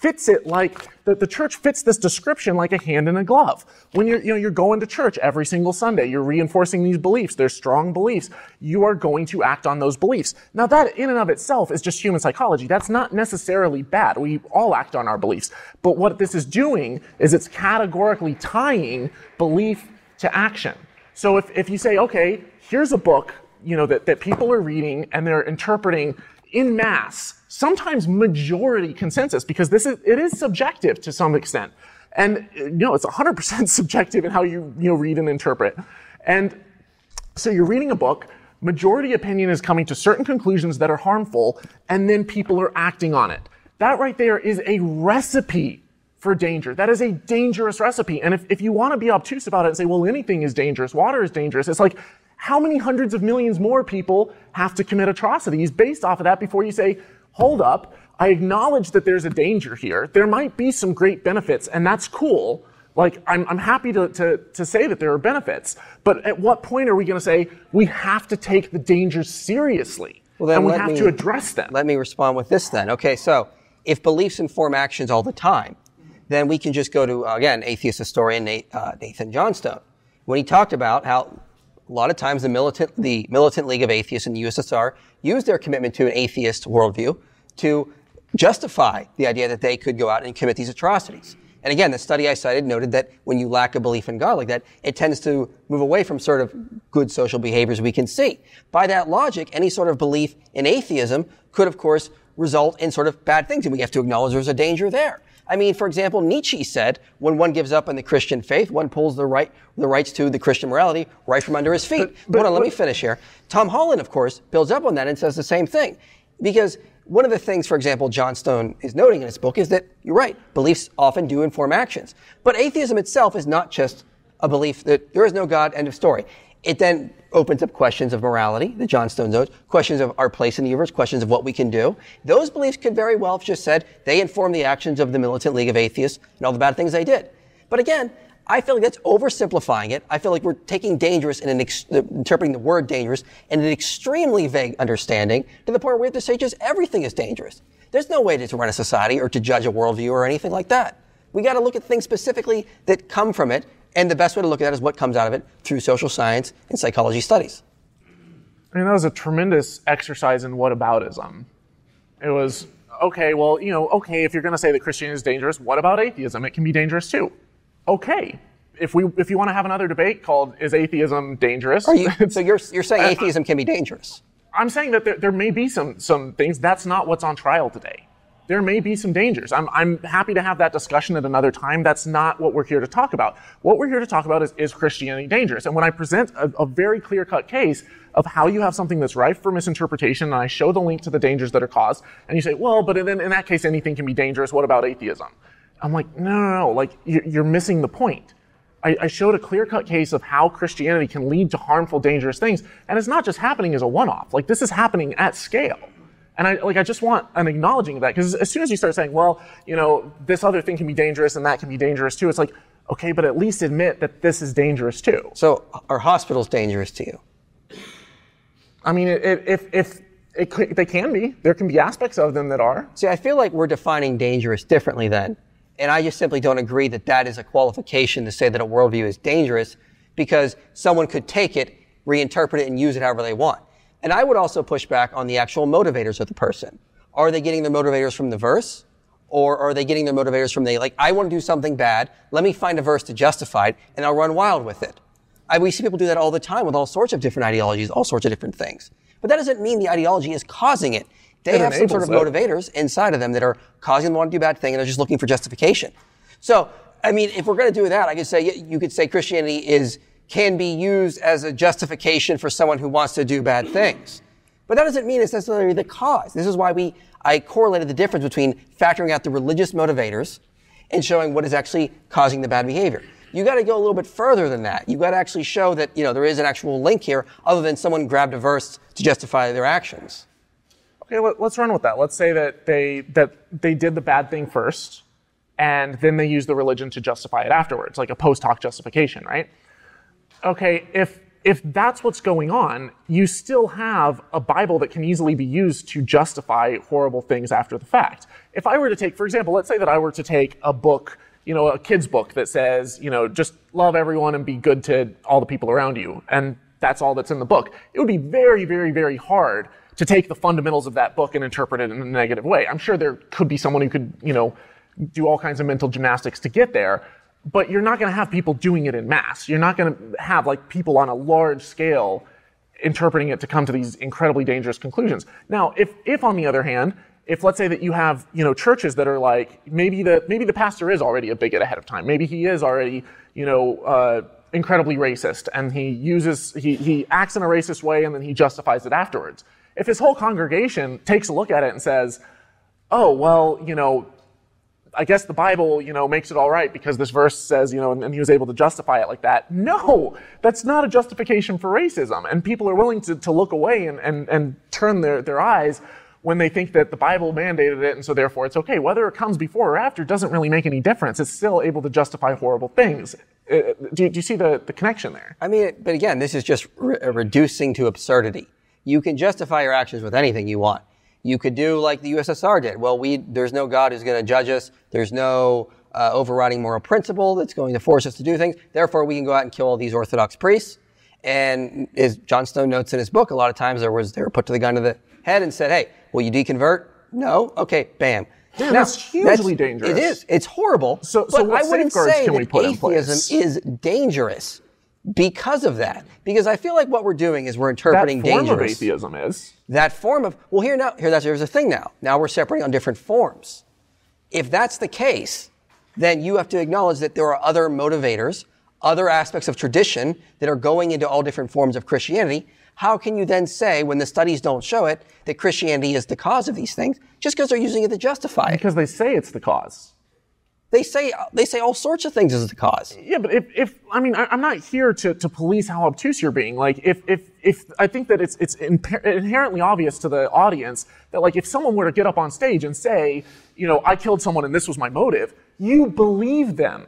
fits it like that the church fits this description like a hand in a glove. When you're, you know, you're going to church every single Sunday, you're reinforcing these beliefs, they're strong beliefs, you are going to act on those beliefs. Now that in and of itself is just human psychology. That's not necessarily bad. We all act on our beliefs. But what this is doing is it's categorically tying belief to action. So if, if you say, okay, here's a book, you know, that, that people are reading and they're interpreting in mass, sometimes majority consensus, because this is, it is subjective to some extent. And, you know, it's 100% [laughs] subjective in how you, you know, read and interpret. And so you're reading a book, majority opinion is coming to certain conclusions that are harmful, and then people are acting on it. That right there is a recipe for danger. That is a dangerous recipe. And if, if you want to be obtuse about it and say, well, anything is dangerous, water is dangerous, it's like, how many hundreds of millions more people have to commit atrocities based off of that before you say, hold up, I acknowledge that there's a danger here. There might be some great benefits, and that's cool. Like, I'm, I'm happy to, to, to say that there are benefits. But at what point are we going to say we have to take the dangers seriously? Well, and we have me, to address them. Let me respond with this then. Okay, so if beliefs inform actions all the time, then we can just go to, again, atheist historian uh, Nathan Johnstone. When he talked about how a lot of times the militant, the militant League of Atheists in the USSR used their commitment to an atheist worldview to justify the idea that they could go out and commit these atrocities. And again, the study I cited noted that when you lack a belief in God like that, it tends to move away from sort of good social behaviors we can see. By that logic, any sort of belief in atheism could, of course, result in sort of bad things, and we have to acknowledge there's a danger there. I mean, for example, Nietzsche said, when one gives up on the Christian faith, one pulls the right, the rights to the Christian morality right from under his feet. But, but, Hold on, let me finish here. Tom Holland, of course, builds up on that and says the same thing. Because one of the things, for example, Johnstone is noting in his book is that you're right, beliefs often do inform actions. But atheism itself is not just a belief that there is no God, end of story. It then opens up questions of morality that Johnstone notes, questions of our place in the universe, questions of what we can do. Those beliefs could very well have just said they inform the actions of the Militant League of Atheists and all the bad things they did. But again, I feel like that's oversimplifying it. I feel like we're taking dangerous and ex- interpreting the word dangerous in an extremely vague understanding to the point where we have to say just everything is dangerous. There's no way to, run a society or to judge a worldview or anything like that. We got to look at things specifically that come from it and the best way to look at that is what comes out of it through social science and psychology studies. I mean, that was a tremendous exercise in whataboutism. It was, okay, well, you know, okay, if you're going to say that Christianity is dangerous, what about atheism? It can be dangerous too. Okay. if we if you want to have another debate called is atheism dangerous? Are you, [laughs] so you're you're saying uh, uh, atheism can be dangerous? I'm saying that there, there may be some some things. That's not what's on trial today. There may be some dangers. I'm, I'm happy to have that discussion at another time. That's not what we're here to talk about. What we're here to talk about is, is Christianity dangerous? And when I present a, a very clear cut case of how you have something that's rife for misinterpretation, and I show the link to the dangers that are caused, and you say, well, but then in that case, anything can be dangerous. What about atheism? I'm like, no, no, no. Like, you're missing the point. I, I showed a clear cut case of how Christianity can lead to harmful, dangerous things. And it's not just happening as a one off. Like, this is happening at scale. And I, like, I just want an acknowledging of that. Because as soon as you start saying, well, you know, this other thing can be dangerous and that can be dangerous too, it's like, okay, but at least admit that this is dangerous too. So are hospitals dangerous to you? I mean, if, if, it, they can be, there can be aspects of them that are. See, I feel like we're defining dangerous differently then. And I just simply don't agree that that is a qualification to say that a worldview is dangerous because someone could take it, reinterpret it, and use it however they want. And I would also push back on the actual motivators of the person. Are they getting their motivators from the verse? Or are they getting their motivators from the, like, I want to do something bad, let me find a verse to justify it, and I'll run wild with it. I, we see people do that all the time with all sorts of different ideologies, all sorts of different things. But that doesn't mean the ideology is causing it. They it have some sort of motivators inside of them that are causing them to want to do bad thing and they're just looking for justification. So, I mean, if we're going to do that, I could say, you could say Christianity is, can be used as a justification for someone who wants to do bad things. But that doesn't mean it's necessarily the cause. This is why we, I correlated the difference between factoring out the religious motivators and showing what is actually causing the bad behavior. You got to go a little bit further than that. You got to actually show that, you know, there is an actual link here other than someone grabbed a verse to justify their actions okay, let, us run with that. Let's say that they that they did the bad thing first, and then they use the religion to justify it afterwards, like a post hoc justification, right? Okay, if if that's what's going on, you still have a Bible that can easily be used to justify horrible things after the fact. If I were to take, for example, let's say that I were to take a book, you know, a kid's book that says, you know, just love everyone and be good to all the people around you, and that's all that's in the book. It would be very, very, very hard to take the fundamentals of that book and interpret it in a negative way. I'm sure there could be someone who could, you know, do all kinds of mental gymnastics to get there, but you're not going to have people doing it in mass. You're not going to have like people on a large scale interpreting it to come to these incredibly dangerous conclusions. Now, if, if on the other hand, if let's say that you have, you know, churches that are like, maybe the, maybe the pastor is already a bigot ahead of time. Maybe he is already, you know, uh, incredibly racist and he uses, he, he acts in a racist way and then he justifies it afterwards. If his whole congregation takes a look at it and says, oh, well, you know, I guess the Bible, you know, makes it all right because this verse says, you know, and, and, he was able to justify it like that. No, that's not a justification for racism. And people are willing to, to look away and, and, and turn their, their eyes when they think that the Bible mandated it and so therefore it's okay. Whether it comes before or after doesn't really make any difference. It's still able to justify horrible things. Uh, do, you, do you see the, the connection there? I mean, but again, this is just re- reducing to absurdity you can justify your actions with anything you want. You could do like the USSR did. Well, we, there's no God who's going to judge us. There's no uh, overriding moral principle that's going to force us to do things. Therefore, we can go out and kill all these Orthodox priests. And as Johnstone notes in his book, a lot of times there was, they were put to the gun to the head and said, hey, will you deconvert? No? Okay, bam. Damn, now, that's hugely that's, dangerous. It is. It's horrible. So, so what I wouldn't say can we put atheism is dangerous because of that. Because I feel like what we're doing is we're interpreting that form dangerous. Of atheism is that form of well here now here that's here's the thing now. Now we're separating on different forms. If that's the case, then you have to acknowledge that there are other motivators, other aspects of tradition that are going into all different forms of Christianity. How can you then say, when the studies don't show it, that Christianity is the cause of these things, just because they're using it to justify it? Because they say it's the cause. They say they say all sorts of things as the cause. Yeah, but if, if I mean I, am not here to, to police how obtuse you're being. Like if if if I think that it's it's inherently obvious to the audience that like if someone were to get up on stage and say, you know, I killed someone and this was my motive, you believe them.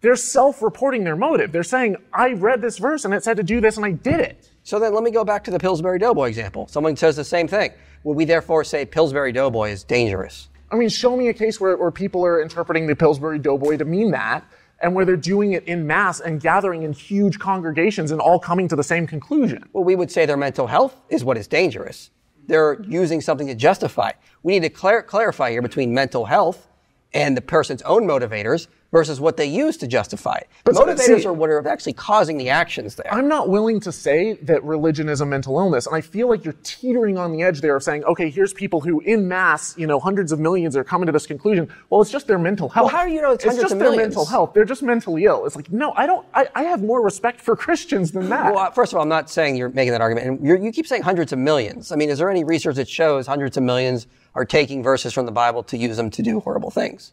They're self-reporting their motive. They're saying, I read this verse and it said to do this and I did it. So then let me go back to the Pillsbury Doughboy example. Someone says the same thing. Would we therefore say Pillsbury Doughboy is dangerous? I mean, show me a case where, where people are interpreting the Pillsbury Doughboy to mean that, and where they're doing it in mass and gathering in huge congregations and all coming to the same conclusion. Well, we would say their mental health is what is dangerous. They're using something to justify. We need to clar- clarify here between mental health and the person's own motivators versus what they use to justify it. But Motivators see- are what are actually causing the actions there. I'm not willing to say that religion is a mental illness, and I feel like you're teetering on the edge there of saying, okay, here's people who, in mass, you know, hundreds of millions are coming to this conclusion. Well, it's just their mental health. how do you know it's hundreds just their mental health? They're just mentally ill. It's like, no, I don't. I, I have more respect for Christians than that. Well, first of all, I'm not saying you're making that argument. And you're, you keep saying hundreds of millions. I mean, is there any research that shows hundreds of millions are taking verses from the Bible to use them to do horrible things?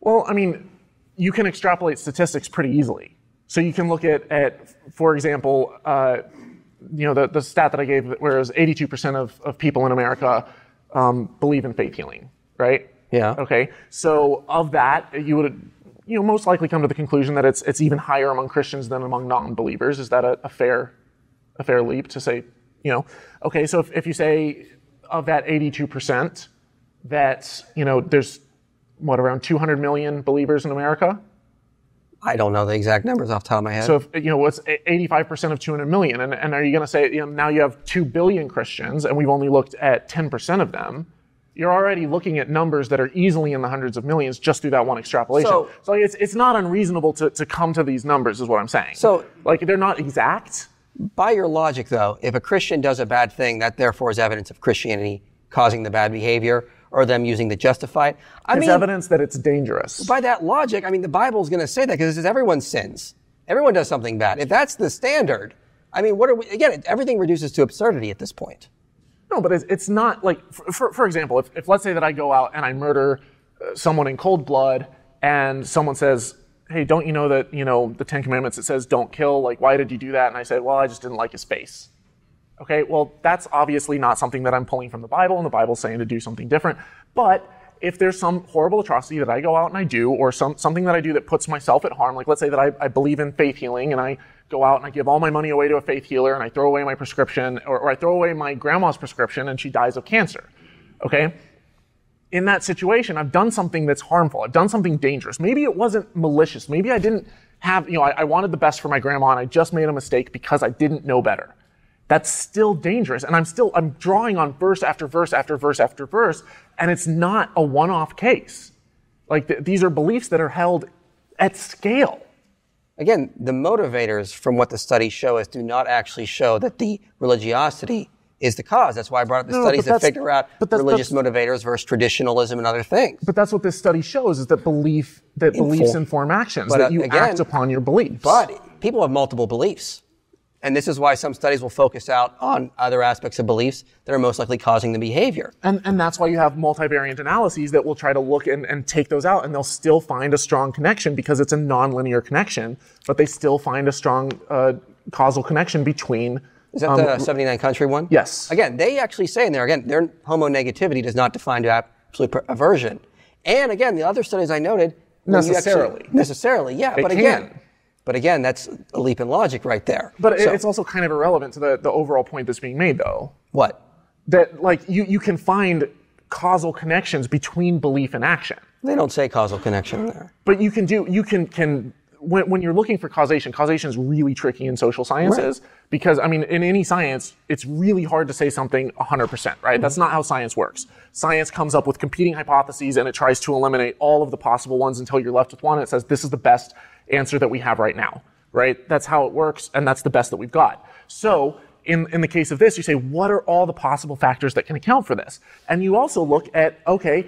Well, I mean, you can extrapolate statistics pretty easily. So you can look at, at for example, uh, you know, the, the stat that I gave, where it was 82% of, of people in America um, believe in faith healing, right? Yeah. Okay. So of that, you would, you know, most likely come to the conclusion that it's it's even higher among Christians than among non-believers. Is that a, a fair, a fair leap to say, you know, okay? So if, if you say of that 82%, that you know, there's what around 200 million believers in America. I don't know the exact numbers off the top of my head. So if, you know what's 85% of 200 million, and, and are you going to say you know now you have 2 billion Christians, and we've only looked at 10% of them? You're already looking at numbers that are easily in the hundreds of millions just through that one extrapolation. So- So, it's it's not unreasonable to, to come to these numbers, is what I'm saying. So- like they're not exact. By your logic, though, if a Christian does a bad thing, that therefore is evidence of Christianity causing the bad behavior or them using the justify it. I It's mean, evidence that it's dangerous. by that logic, I mean, the Bible's going to say that because it says everyone sins. Everyone does something bad. If that's the standard, I mean, what are we, again, everything reduces to absurdity at this point. No, but it's, it's not like, for, for, for example, if, if let's say that I go out and I murder uh, someone in cold blood and someone says, hey, don't you know that, you know, the Ten Commandments, it says don't kill, like, why did you do that? And I said, well, I just didn't like his face. Okay, well, that's obviously not something that I'm pulling from the Bible, and the Bible's saying to do something different. But if there's some horrible atrocity that I go out and I do, or some, something that I do that puts myself at harm, like let's say that I, I believe in faith healing and I go out and I give all my money away to a faith healer and I throw away my prescription, or, or I throw away my grandma's prescription and she dies of cancer. Okay? in that situation, I've done something that's harmful. I've done something dangerous. Maybe it wasn't malicious. Maybe I didn't have, you know, I, I wanted the best for my grandma and I just made a mistake because I didn't know better. That's still dangerous. And I'm still, I'm drawing on verse after verse after verse after verse, and it's not a one off case. Like th- these are beliefs that are held at scale. Again, the motivators from what the studies show us do not actually show that the religiosity is the cause. That's why I brought up the No, studies that figure out religious motivators versus traditionalism and other things. But that's what this study shows is that belief, that beliefs inform actions, But, that uh, you again- act upon your beliefs. But people have multiple beliefs. And this is why some studies will focus out on other aspects of beliefs that are most likely causing the behavior. And, and that's why you have multivariant analyses that will try to look and, and take those out, and they'll still find a strong connection because it's a nonlinear connection, but they still find a strong uh, causal connection between. Is that um, the 79 country one? Yes. Again, they actually say in there, again, their homonegativity does not define to absolute per- aversion. And again, the other studies I noted. you actually- Necessarily. necessarily, yeah. But again, can. But again, that's a leap in logic right there. But So- it's also kind of irrelevant to the, the overall point that's being made, though. what? That, like, you, you can find causal connections between belief and action. They don't say causal connection there. But you can do, you can, can when, when you're looking for causation, causation is really tricky in social sciences because, I mean, in any science, it's really hard to say something 100%, right? That's not how science works. Science comes up with competing hypotheses and it tries to eliminate all of the possible ones until you're left with one. And it says, this is the best answer that we have right now, right? That's how it works, and that's the best that we've got. So, in, in the case of this, you say, what are all the possible factors that can account for this? And you also look at, okay,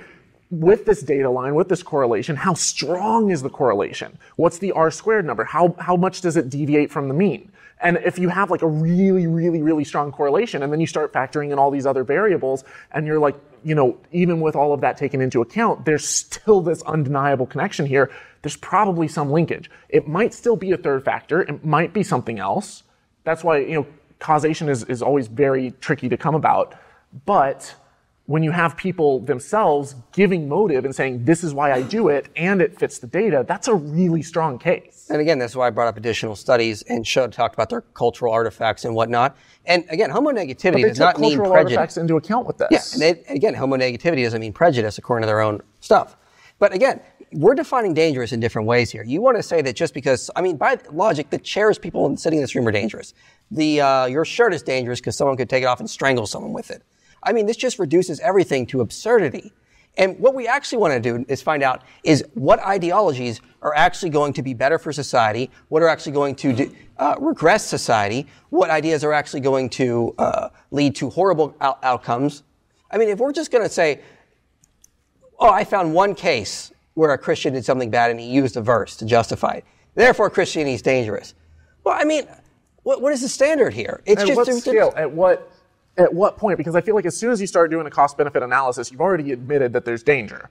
with this data line, with this correlation, how strong is the correlation? What's the R squared number? How, how much does it deviate from the mean? And if you have like a really, really, really strong correlation, and then you start factoring in all these other variables, and you're like, you know, even with all of that taken into account, there's still this undeniable connection here. There's probably some linkage. It might still be a third factor. It might be something else. That's why, you know, causation is, is always very tricky to come about. But when you have people themselves giving motive and saying, this is why I do it, and it fits the data, that's a really strong case. And again, that's why I brought up additional studies and showed, talked about their cultural artifacts and whatnot. And again, homonegativity They does not mean cultural prejudice. artifacts into account with this. Yeah, and they, again, homonegativity doesn't mean prejudice according to their own stuff. But again, we're defining dangerous in different ways here. You want to say that just because, I mean, by logic, the chairs people sitting in this room are dangerous. The uh, your shirt is dangerous because someone could take it off and strangle someone with it. I mean, this just reduces everything to absurdity. And what we actually want to do is find out is what ideologies are actually going to be better for society, what are actually going to do, uh, regress society, what ideas are actually going to uh, lead to horrible out- outcomes. I mean, if we're just going to say, oh, I found one case where a Christian did something bad and he used a verse to justify it, therefore Christianity is dangerous. Well, I mean, what, what is the standard here? It's at just what scale? At what at what point? Because I feel like as soon as you start doing a cost benefit analysis, you've already admitted that there's danger,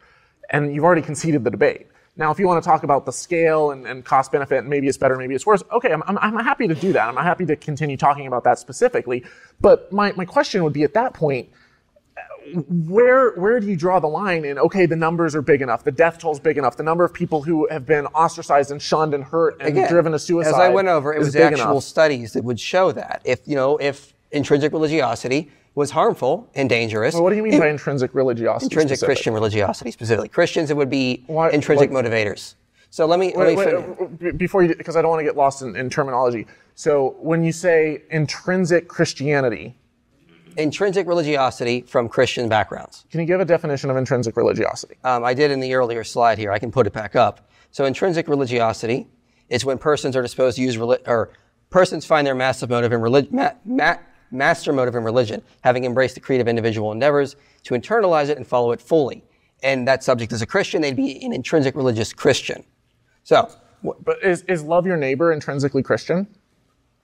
and you've already conceded the debate. Now, if you want to talk about the scale and, and cost benefit, and maybe it's better, maybe it's worse, okay, I'm, I'm, I'm, happy to do that. I'm happy to continue talking about that specifically. But my, my question would be at that point, where where do you draw the line in okay the numbers are big enough the death toll is big enough the number of people who have been ostracized and shunned and hurt and Again, driven to suicide as i went over it was actual enough. studies that would show that if you know if intrinsic religiosity was harmful and dangerous. Well, what do you mean by intrinsic religiosity? Intrinsic specific? Christian religiosity, specifically. Christians, it would be Why, intrinsic like, motivators. So let me, wait, let me wait, uh, before you, because I don't want to get lost in, in terminology. So when you say intrinsic Christianity, intrinsic religiosity from Christian backgrounds. Can you give a definition of intrinsic religiosity? Um, I did in the earlier slide here. I can put it back up. So intrinsic religiosity is when persons are disposed to use reli- or persons find their massive motive in religion. Ma- ma- master motive in religion, having embraced the creed of individual endeavors to internalize it and follow it fully. And that subject is a Christian, they'd be an intrinsic religious Christian. So. But is, is love your neighbor intrinsically Christian?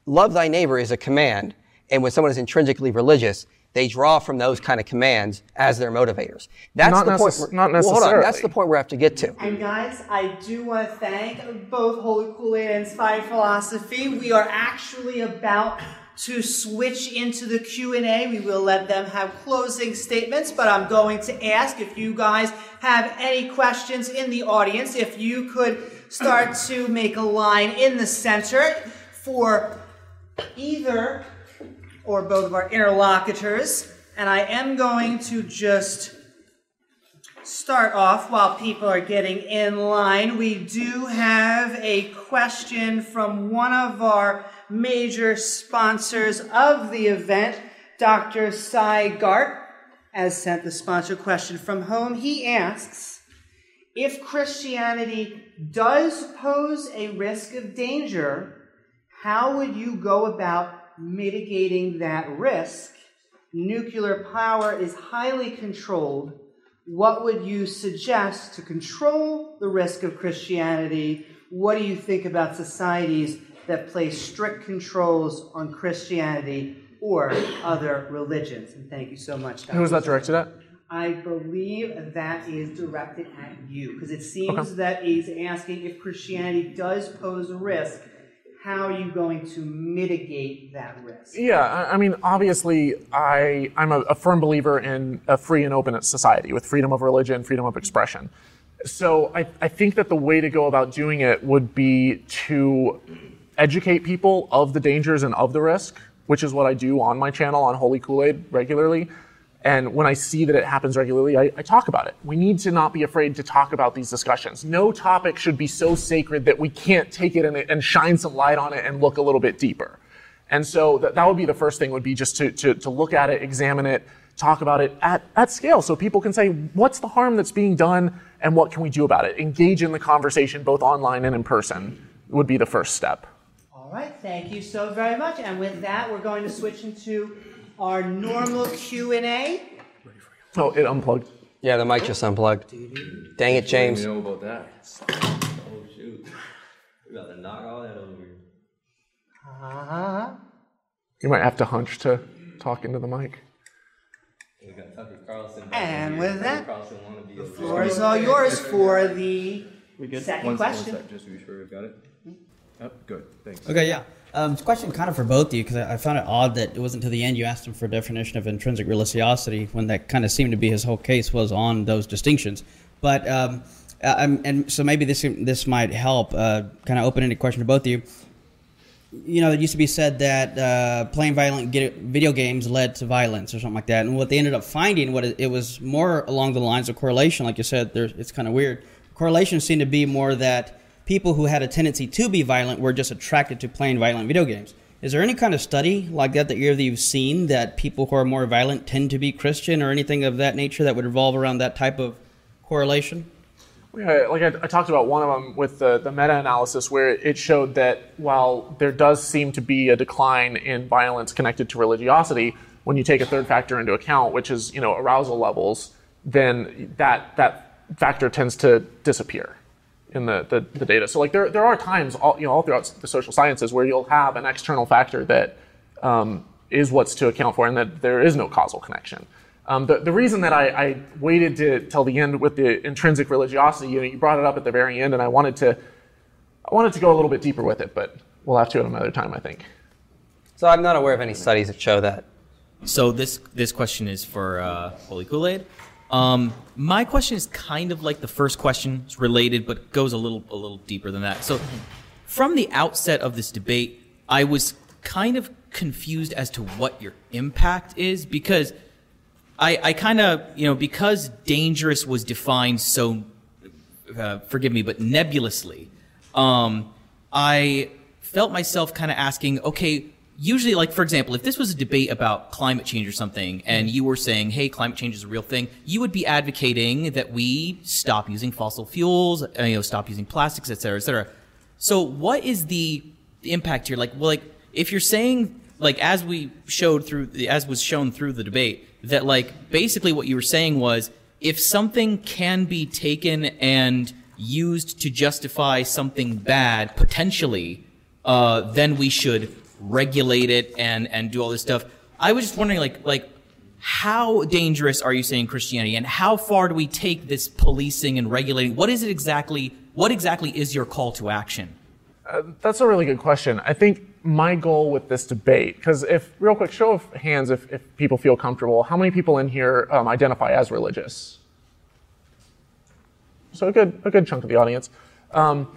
Love thy neighbor is a command. And when someone is intrinsically religious, they draw from those kind of commands as their motivators. That's not the necess- point. not necessarily. Well, hold on. That's the point we have to get to. And guys, I do want to thank both Holy Kool-Aid and Inspiring Philosophy. We are actually about to switch into the Q&A. We will let them have closing statements, but I'm going to ask if you guys have any questions in the audience, if you could start to make a line in the center for either or both of our interlocutors. And I am going to just start off while people are getting in line. We do have a question from one of our major sponsors of the event, Dr. Cy Gart, has sent the sponsor question from home. He asks If Christianity does pose a risk of danger, how would you go about mitigating that risk? Nuclear power is highly controlled. What would you suggest to control the risk of Christianity? What do you think about societies that place strict controls on Christianity or other religions. And thank you so much, Dr. Who is that directed at? I believe that is directed at you because it seems okay. that he's asking if Christianity does pose a risk. How are you going to mitigate that risk? Yeah, I mean, obviously, I, I'm a, a firm believer in a free and open society with freedom of religion, freedom of expression. So I, I think that the way to go about doing it would be to educate people of the dangers and of the risk, which is what I do on my channel on Holy Kool Aid regularly. And when I see that it happens regularly, I, I, talk about it. We need to not be afraid to talk about these discussions. No topic should be so sacred that we can't take it and, and shine some light on it and look a little bit deeper. And so that, would be the first thing would be just to, to, to look at it, examine it, talk about it at, at scale so people can say, what's the harm that's being done and what can we do about it? Engage in the conversation both online and in person would be the first step. All right, thank you so very much. And with that, we're going to switch into our normal Q&A. Oh, it unplugged. Yeah, the mic just unplugged. Dang it, James. You know about that? Oh shoot! We got to knock all that over. Uh-huh. You might have to hunch to talk into the mic. We got Tucker Carlson. And with that, the floor is all yours for the second one, question. One just to be sure we've got it. Oh, good. Thanks. Okay, yeah. Um, a question kind of for both of you because I, I, found it odd that it wasn't until the end you asked him for a definition of intrinsic religiosity when that kind of seemed to be his whole case was on those distinctions. But um, and so maybe this this might help. Uh, kind of open-ended question to both of you. You know, it used to be said that uh, playing violent video games led to violence or something like that, and what they ended up finding, what it, it was more along the lines of correlation. Like you said, it's kind of weird. Correlation seemed to be more that people who had a tendency to be violent were just attracted to playing violent video games. Is there any kind of study like that that you've seen that people who are more violent tend to be Christian or anything of that nature that would revolve around that type of correlation? Yeah, like I, I, talked about one of them with the, the meta-analysis where it showed that while there does seem to be a decline in violence connected to religiosity, when you take a third factor into account, which is you know arousal levels, then that that factor tends to disappear in the, the, the data. So like there, there are times all, you know, all throughout the social sciences where you'll have an external factor that um, is what's to account for and that there is no causal connection. Um, the, the reason that I, I, waited to till the end with the intrinsic religiosity, you know, you brought it up at the very end, and I wanted to, I wanted to go a little bit deeper with it, but we'll have to at another time, I think. So I'm not aware of any studies that show that. So this this question is for uh, Holy Kool Aid. Um, my question is kind of like the first question, it's related, but goes a little a little deeper than that. So, from the outset of this debate, I was kind of confused as to what your impact is because I, I kind of you know because dangerous was defined so, uh, forgive me, but nebulously. Um, I felt myself kind of asking, okay, usually like for example if this was a debate about climate change or something and you were saying hey climate change is a real thing you would be advocating that we stop using fossil fuels uh, you know stop using plastics et cetera et cetera. So what is the impact here? Like well like if you're saying like as we showed through as was shown through the debate that like basically what you were saying was if something can be taken and used to justify something bad potentially uh, then we should regulate it and and do all this stuff. I was just wondering, like like how dangerous are you saying Christianity, and how far do we take this policing and regulating? What is it exactly? What exactly is your call to action? Uh, that's a really good question. I think my goal with this debate, because if real quick, show of hands, if, if people feel comfortable, how many people in here um, identify as religious? So a good a good chunk of the audience. Um,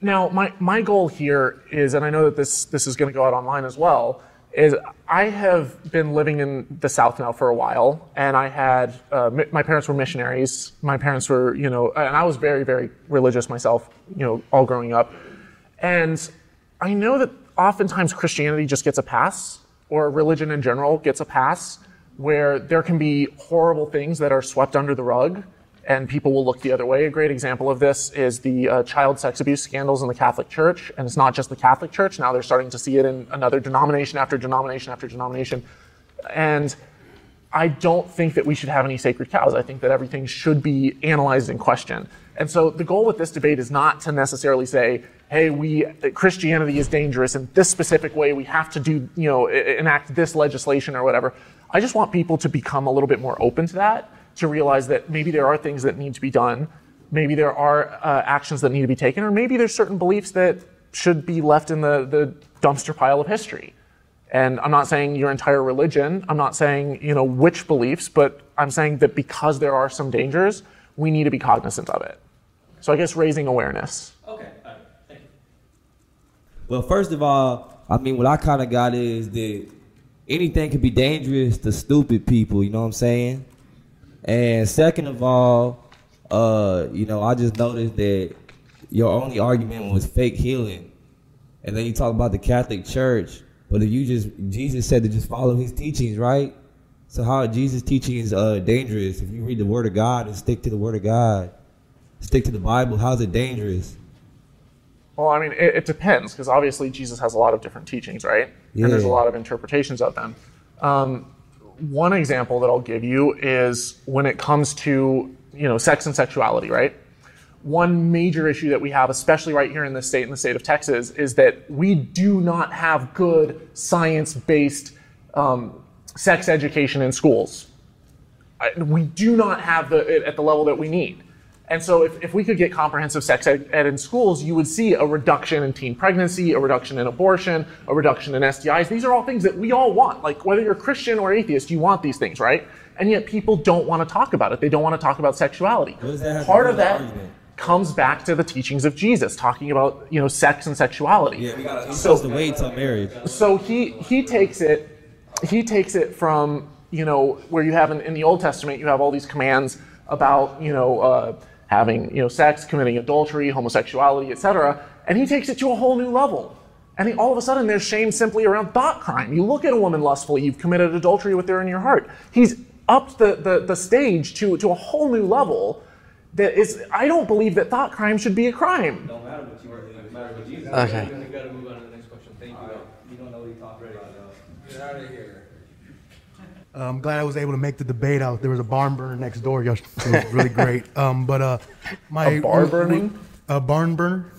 now, my, my goal here is, and I know that this, this is going to go out online as well, is I have been living in the South now for a while, and I had, uh, my parents were missionaries. My parents were, you know, and I was very, very religious myself, you know, all growing up. And I know that oftentimes Christianity just gets a pass, or religion in general gets a pass, where there can be horrible things that are swept under the rug and people will look the other way. A great example of this is the uh, child sex abuse scandals in the Catholic Church, and it's not just the Catholic Church. Now they're starting to see it in another denomination after denomination after denomination, and I don't think that we should have any sacred cows. I think that everything should be analyzed and questioned. And so the goal with this debate is not to necessarily say, hey, we Christianity is dangerous in this specific way. We have to do, you know, enact this legislation or whatever. I just want people to become a little bit more open to that to realize that maybe there are things that need to be done, maybe there are uh, actions that need to be taken, or maybe there's certain beliefs that should be left in the, the dumpster pile of history. And I'm not saying your entire religion, I'm not saying, you know, which beliefs, but I'm saying that because there are some dangers, we need to be cognizant of it. So I guess raising awareness. Okay, thank you. Well, first of all, I mean, what I kind of got is that anything can be dangerous to stupid people, you know what I'm saying? And second of all, uh, you know, I just noticed that your only argument was fake healing. And then you talk about the Catholic Church, but if you just Jesus said to just follow his teachings, right? So how Jesus' teaching is uh, dangerous? If you read the Word of God and stick to the Word of God, stick to the Bible, how's it dangerous? Well, I mean, it, it depends because obviously Jesus has a lot of different teachings, right? Yeah. And there's a lot of interpretations of them. Um, one example that I'll give you is when it comes to you know sex and sexuality, right? One major issue that we have, especially right here in the state, in the state of Texas, is that we do not have good science-based um, sex education in schools. We do not have the at the level that we need. And so if, if we could get comprehensive sex ed, ed, in schools, you would see a reduction in teen pregnancy, a reduction in abortion, a reduction in STIs. These are all things that we all want. Like whether you're Christian or atheist, you want these things, right? And yet people don't want to talk about it. They don't want to talk about sexuality. Part of that argument? comes back to the teachings of Jesus, talking about you know sex and sexuality. Yeah, we got so, to wait till marriage. So he he takes it he takes it from you know where you have in, in the Old Testament you have all these commands about you know. Uh, having you know, sex, committing adultery, homosexuality, etc. And he takes it to a whole new level. And he, all of a sudden, there's shame simply around thought crime. You look at a woman lustfully, you've committed adultery with her in your heart. He's upped the, the, the stage to, to a whole new level that is, I don't believe that thought crime should be a crime. Okay. I'm glad I was able to make the debate out. There was a barn burner next door. It was really great. [laughs] Um, but uh, my A bar burning? a barn burner,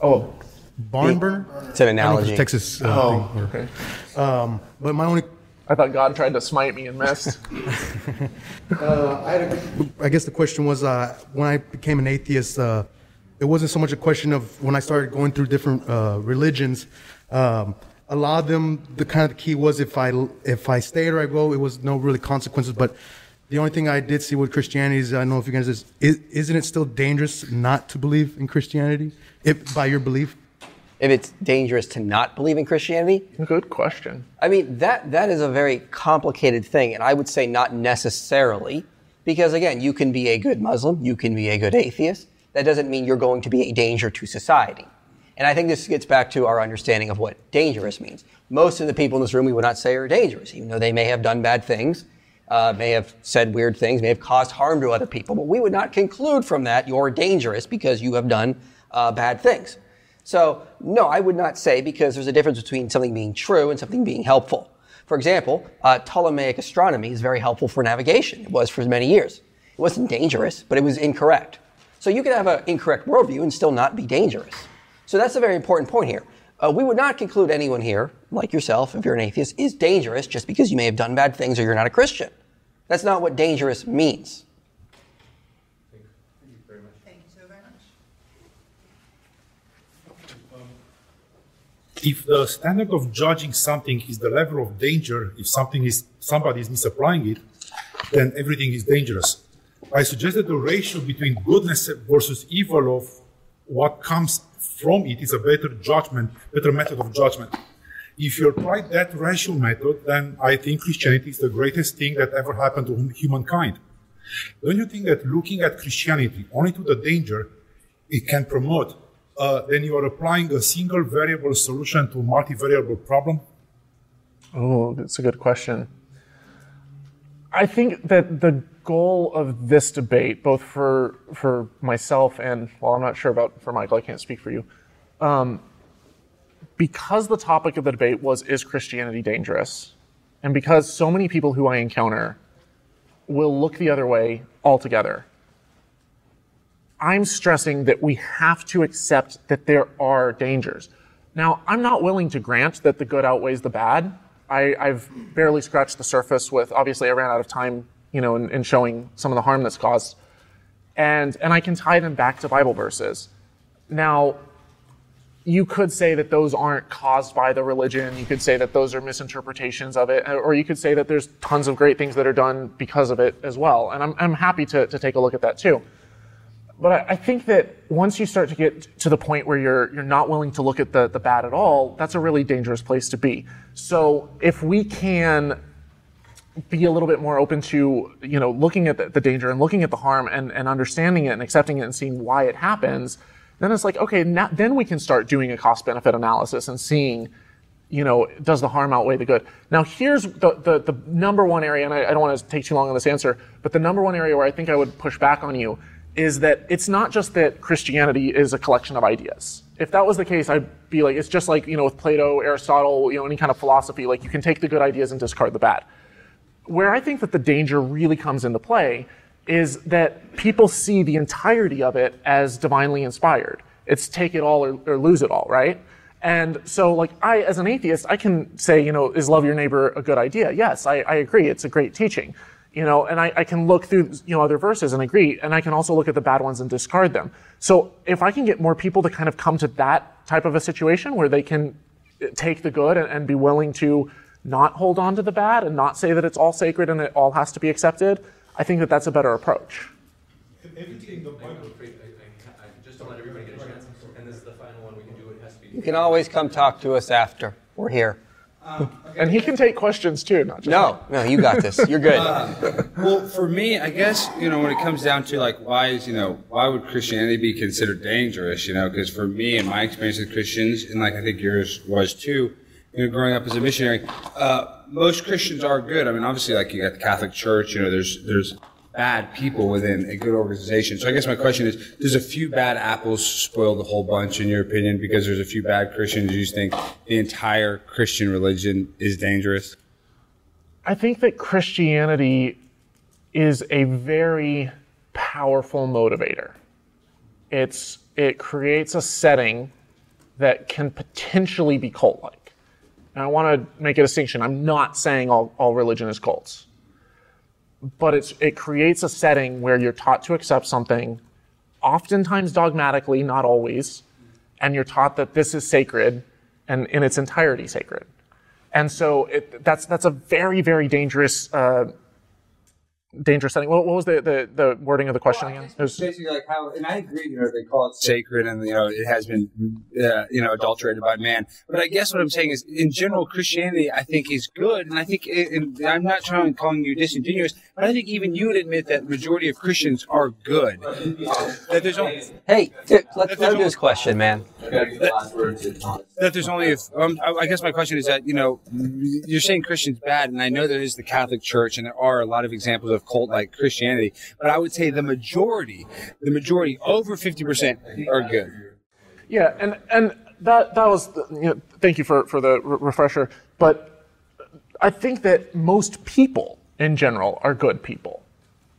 Oh, barn burner. It's an I don't know if analogy. it's Texas. Uh, oh, thing or- okay. Um, but my only, I thought God tried to smite me and missed. [laughs] uh, I, had guess the question was uh, when I became an atheist, uh, it wasn't so much a question of when I started going through different uh, religions. Um, a lot of them, the kind of key was if I if I stayed or I go, it was no really consequences. But the only thing I did see with Christianity is I don't know if you guys is, is isn't it still dangerous not to believe in Christianity if by your belief? If it's dangerous to not believe in Christianity, Good question. I mean, that, that is a very complicated thing, and I would say not necessarily, because again, you can be a good Muslim, you can be a good atheist. That doesn't mean you're going to be a danger to society. And I think this gets back to our understanding of what dangerous means. Most of the people in this room we would not say are dangerous, even though they may have done bad things, uh, may have said weird things, may have caused harm to other people. But we would not conclude from that you're dangerous because you have done uh, bad things. So, no, I would not say because there's a difference between something being true and something being helpful. For example, uh, Ptolemaic astronomy is very helpful for navigation. It was for many years. It wasn't dangerous, but it was incorrect. So you could have an incorrect worldview and still not be dangerous. So that's a very important point here. Uh, we would not conclude anyone here, like yourself, if you're an atheist, is dangerous just because you may have done bad things or you're not a Christian. That's not what dangerous means. Thank you very much. Thank you so very much. If the standard of judging something is the level of danger, if something is somebody is misapplying it, then everything is dangerous. I suggested the ratio between goodness versus evil of what comes from it is a better judgment, better method of judgment. If you apply that rational method, then I think Christianity is the greatest thing that ever happened to humankind. Don't you think that looking at Christianity only to the danger it can promote, uh, then you are applying a single variable solution to a multivariable problem? Oh, that's a good question. I think that the goal of this debate, both for for myself and well, I'm not sure about for Michael. I can't speak for you. Um, because the topic of the debate was is Christianity dangerous, and because so many people who I encounter will look the other way altogether. I'm stressing that we have to accept that there are dangers. Now, I'm not willing to grant that the good outweighs the bad. I, I've barely scratched the surface with, obviously, I ran out of time, you know, in, in showing some of the harm that's caused. And, and I can tie them back to Bible verses. Now, you could say that those aren't caused by the religion. You could say that those are misinterpretations of it. Or you could say that there's tons of great things that are done because of it as well. And I'm, I'm happy to, to take a look at that too. But I, think that once you start to get to the point where you're, you're not willing to look at the, the bad at all, that's a really dangerous place to be. So if we can be a little bit more open to, you know, looking at the, the danger and looking at the harm and, and understanding it and accepting it and seeing why it happens, then it's like, okay, now, then we can start doing a cost benefit analysis and seeing, you know, does the harm outweigh the good? Now, here's the, the, the number one area, and I, I don't want to take too long on this answer, but the number one area where I think I would push back on you is that it's not just that Christianity is a collection of ideas. If that was the case, I'd be like, it's just like, you know, with Plato, Aristotle, you know, any kind of philosophy, like you can take the good ideas and discard the bad. Where I think that the danger really comes into play is that people see the entirety of it as divinely inspired. It's take it all or, or lose it all, right? And so, like, I, as an atheist, I can say, you know, is love your neighbor a good idea? Yes, I, I agree. It's a great teaching. You know, and I, I can look through, you know, other verses and agree, and I can also look at the bad ones and discard them. So if I can get more people to kind of come to that type of a situation where they can uh, take the good and, and be willing to not hold on to the bad and not say that it's all sacred and it all has to be accepted, I think that that's a better approach. Everything the Bible. Just to let everybody get a chance, and this is the final one we can do. It has to be. You can always come talk to us after. We're here. And he can take questions too, not just No, no, you got this. You're good. [laughs] Well, for me, I guess you know when it comes down to like why is you know why would Christianity be considered dangerous? You know, because for me and my experience with Christians, and like I think yours was too, you know, growing up as a missionary, uh, most Christians are good. I mean, obviously, like you got the Catholic Church, you know, there's there's bad people within a good organization. So I guess my question is, does a few bad apples spoil the whole bunch in your opinion? Because there's a few bad Christians, you think the entire Christian religion is dangerous? I think that Christianity is a very powerful motivator. It's it creates a setting that can potentially be cult-like. And I want to make a distinction. I'm not saying all, all religion is cults. But it's, it creates a setting where you're taught to accept something, oftentimes dogmatically, not always, and you're taught that this is sacred and in its entirety sacred. And so it, that's, that's a very, very dangerous uh, dangerous setting. What, what was the, the, the, wording of the question well, again? It was basically like how, and I agree, you know, they call it sacred and, you know, it has been, uh, you know, adulterated by man. But I guess what I'm saying is, in general, Christianity, I think, is good. And I think, and I'm not trying calling you disingenuous, but I think even you would admit that majority of Christians are good. That there's only, hey, let's go to this question, man. That, that there's only, if, um, I guess my question is that, you know, you're saying Christians bad, and I know there is the Catholic Church, and there are a lot of examples of of cult like Christianity, but I would say the majority, the majority, over 50% are good. Yeah, and, and that, that was, you know, thank you for, for the refresher, but I think that most people in general are good people.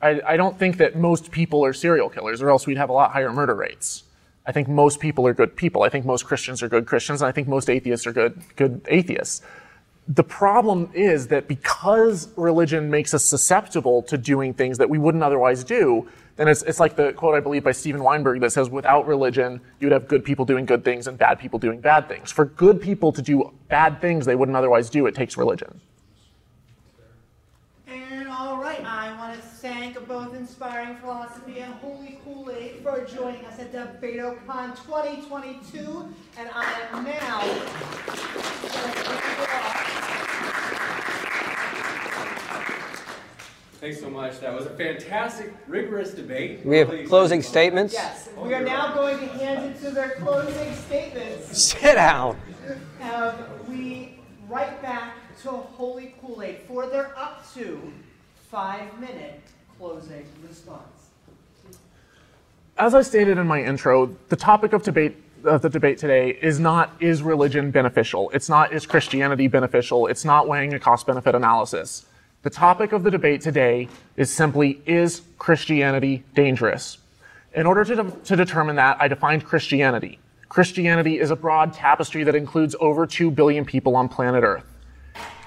I, I don't think that most people are serial killers, or else we'd have a lot higher murder rates. I think most people are good people. I think most Christians are good Christians, and I think most atheists are good, good atheists the problem is that because religion makes us susceptible to doing things that we wouldn't otherwise do, then it's, it's like the quote I believe by Steven Weinberg that says, without religion, you would have good people doing good things and bad people doing bad things. For good people to do bad things they wouldn't otherwise do, it takes religion. And all right, I want to thank both Inspiring Philosophy and Holy Kool-Aid for joining us at DebateoCon 2022. And I am now Thanks so much. That was a fantastic, rigorous debate. We have closing statements. Yes, we are now going to hand it to their closing statements. Sit down. Um, we right back to Holy Kool-Aid for their up to five-minute closing response. As I stated in my intro, the topic of debate of the debate today is not is religion beneficial. It's not is Christianity beneficial. It's not weighing a cost benefit analysis. The topic of the debate today is simply, is Christianity dangerous? In order to, de- to determine that, I defined Christianity. Christianity is a broad tapestry that includes over 2 billion people on planet Earth.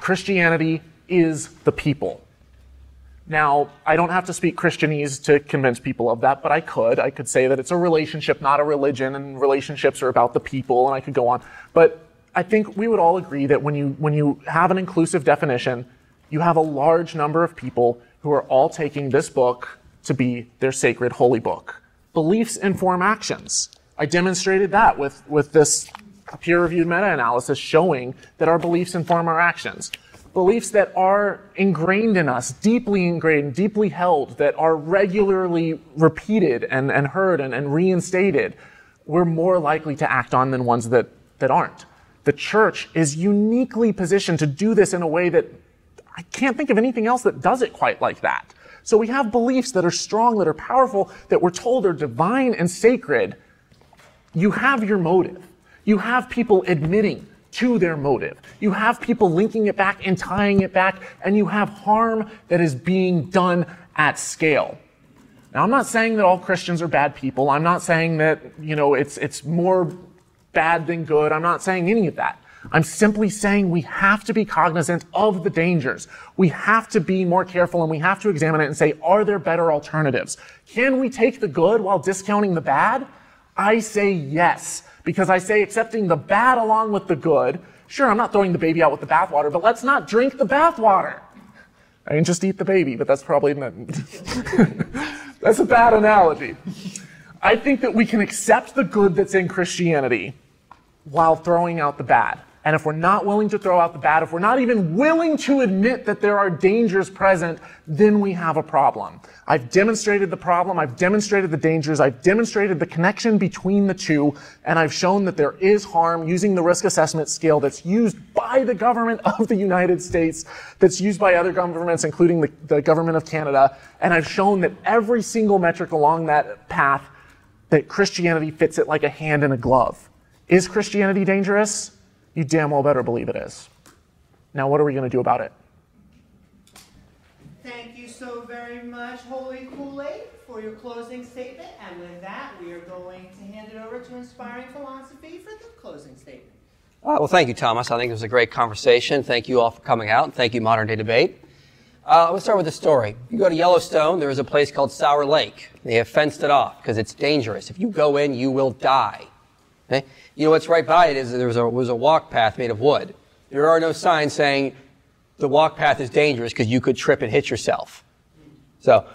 Christianity is the people. Now, I don't have to speak Christianese to convince people of that, but I could. I could say that it's a relationship, not a religion, and relationships are about the people, and I could go on. But I think we would all agree that when you, when you have an inclusive definition, you have a large number of people who are all taking this book to be their sacred holy book. Beliefs inform actions. I demonstrated that with, with this peer-reviewed meta-analysis showing that our beliefs inform our actions. Beliefs that are ingrained in us, deeply ingrained, deeply held, that are regularly repeated and, and heard and, and reinstated, we're more likely to act on than ones that, that aren't. The church is uniquely positioned to do this in a way that I can't think of anything else that does it quite like that. So we have beliefs that are strong, that are powerful, that we're told are divine and sacred. You have your motive. You have people admitting to their motive. You have people linking it back and tying it back, and you have harm that is being done at scale. Now, I'm not saying that all Christians are bad people. I'm not saying that, you know, it's, it's more bad than good. I'm not saying any of that. I'm simply saying we have to be cognizant of the dangers. We have to be more careful and we have to examine it and say, are there better alternatives? Can we take the good while discounting the bad? I say yes, because I say accepting the bad along with the good. Sure, I'm not throwing the baby out with the bathwater, but let's not drink the bathwater. I mean, just eat the baby, but that's probably not, [laughs] that's a bad analogy. I think that we can accept the good that's in Christianity while throwing out the bad. And if we're not willing to throw out the bad, if we're not even willing to admit that there are dangers present, then we have a problem. I've demonstrated the problem, I've demonstrated the dangers, I've demonstrated the connection between the two, and I've shown that there is harm using the risk assessment scale that's used by the government [laughs] of the United States, that's used by other governments, including the, the government of Canada, and I've shown that every single metric along that path, that Christianity fits it like a hand in a glove. Is Christianity dangerous? You damn well better believe it is. Now, what are we going to do about it? Thank you so very much, Holy Kool-Aid, for your closing statement. And with that, we are going to hand it over to Inspiring Philosophy for the closing statement. Uh, well, thank you, Thomas. I think it was a great conversation. Thank you all for coming out, and thank you, Modern Day Debate. Uh, let's start with the story. You go to Yellowstone, there is a place called Sour Lake. They have fenced it off because it's dangerous. If you go in, you will die. Okay? You know what's right by it is that there was a, was a walk path made of wood. There are no signs saying the walk path is dangerous because you could trip and hit yourself. So,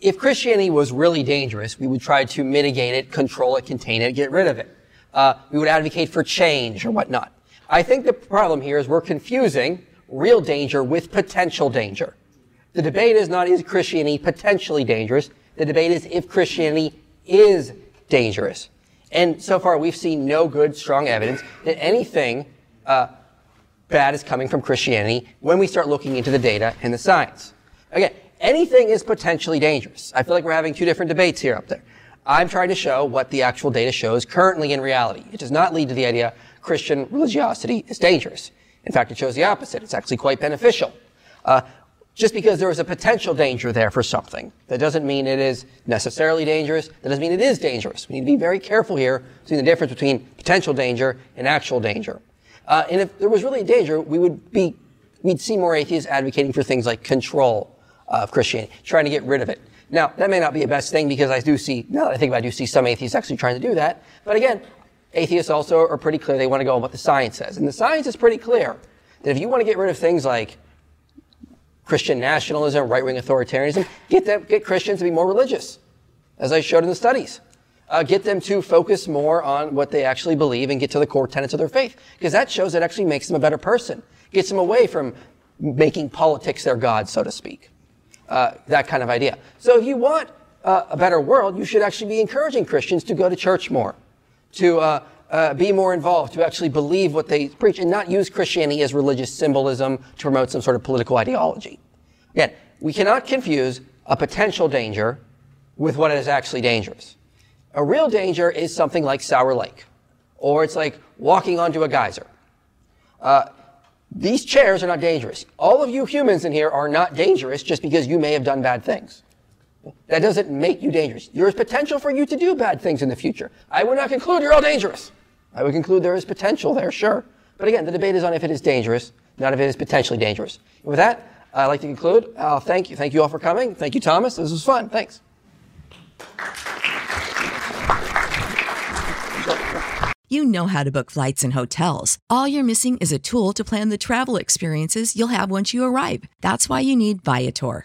if Christianity was really dangerous, we would try to mitigate it, control it, contain it, get rid of it. Uh, we would advocate for change or whatnot. I think the problem here is we're confusing real danger with potential danger. The debate is not is Christianity potentially dangerous. The debate is if Christianity is dangerous. And so far, we've seen no good, strong evidence that anything uh, bad is coming from Christianity when we start looking into the data and the science. Again, anything is potentially dangerous. I feel like we're having two different debates here up there. I'm trying to show what the actual data shows currently in reality. It does not lead to the idea Christian religiosity is dangerous. In fact, it shows the opposite. It's actually quite beneficial. Uh, just because there is a potential danger there for something, that doesn't mean it is necessarily dangerous. That doesn't mean it is dangerous. We need to be very careful here seeing the difference between potential danger and actual danger. Uh, and if there was really a danger, we would be, we'd see more atheists advocating for things like control of Christianity, trying to get rid of it. Now, that may not be a best thing because I do see, now that I think about it, I do see some atheists actually trying to do that. But again, atheists also are pretty clear. They want to go on what the science says. And the science is pretty clear that if you want to get rid of things like Christian nationalism, right-wing authoritarianism, get them, get Christians to be more religious, as I showed in the studies. Uh, get them to focus more on what they actually believe and get to the core tenets of their faith, because that shows it actually makes them a better person, gets them away from making politics their god, so to speak. Uh, that kind of idea. So if you want uh, a better world, you should actually be encouraging Christians to go to church more, to uh, uh, be more involved, to actually believe what they preach, and not use Christianity as religious symbolism to promote some sort of political ideology. Again, we cannot confuse a potential danger with what is actually dangerous. A real danger is something like Sour Lake, or it's like walking onto a geyser. Uh, these chairs are not dangerous. All of you humans in here are not dangerous just because you may have done bad things. That doesn't make you dangerous. There is potential for you to do bad things in the future. I would not conclude you're all dangerous. I would conclude there is potential there, sure. But again, the debate is on if it is dangerous, not if it is potentially dangerous. And with that, I'd like to conclude. Uh, thank you. Thank you all for coming. Thank you, Thomas. This was fun. Thanks. You know how to book flights and hotels. All you're missing is a tool to plan the travel experiences you'll have once you arrive. That's why you need Viator.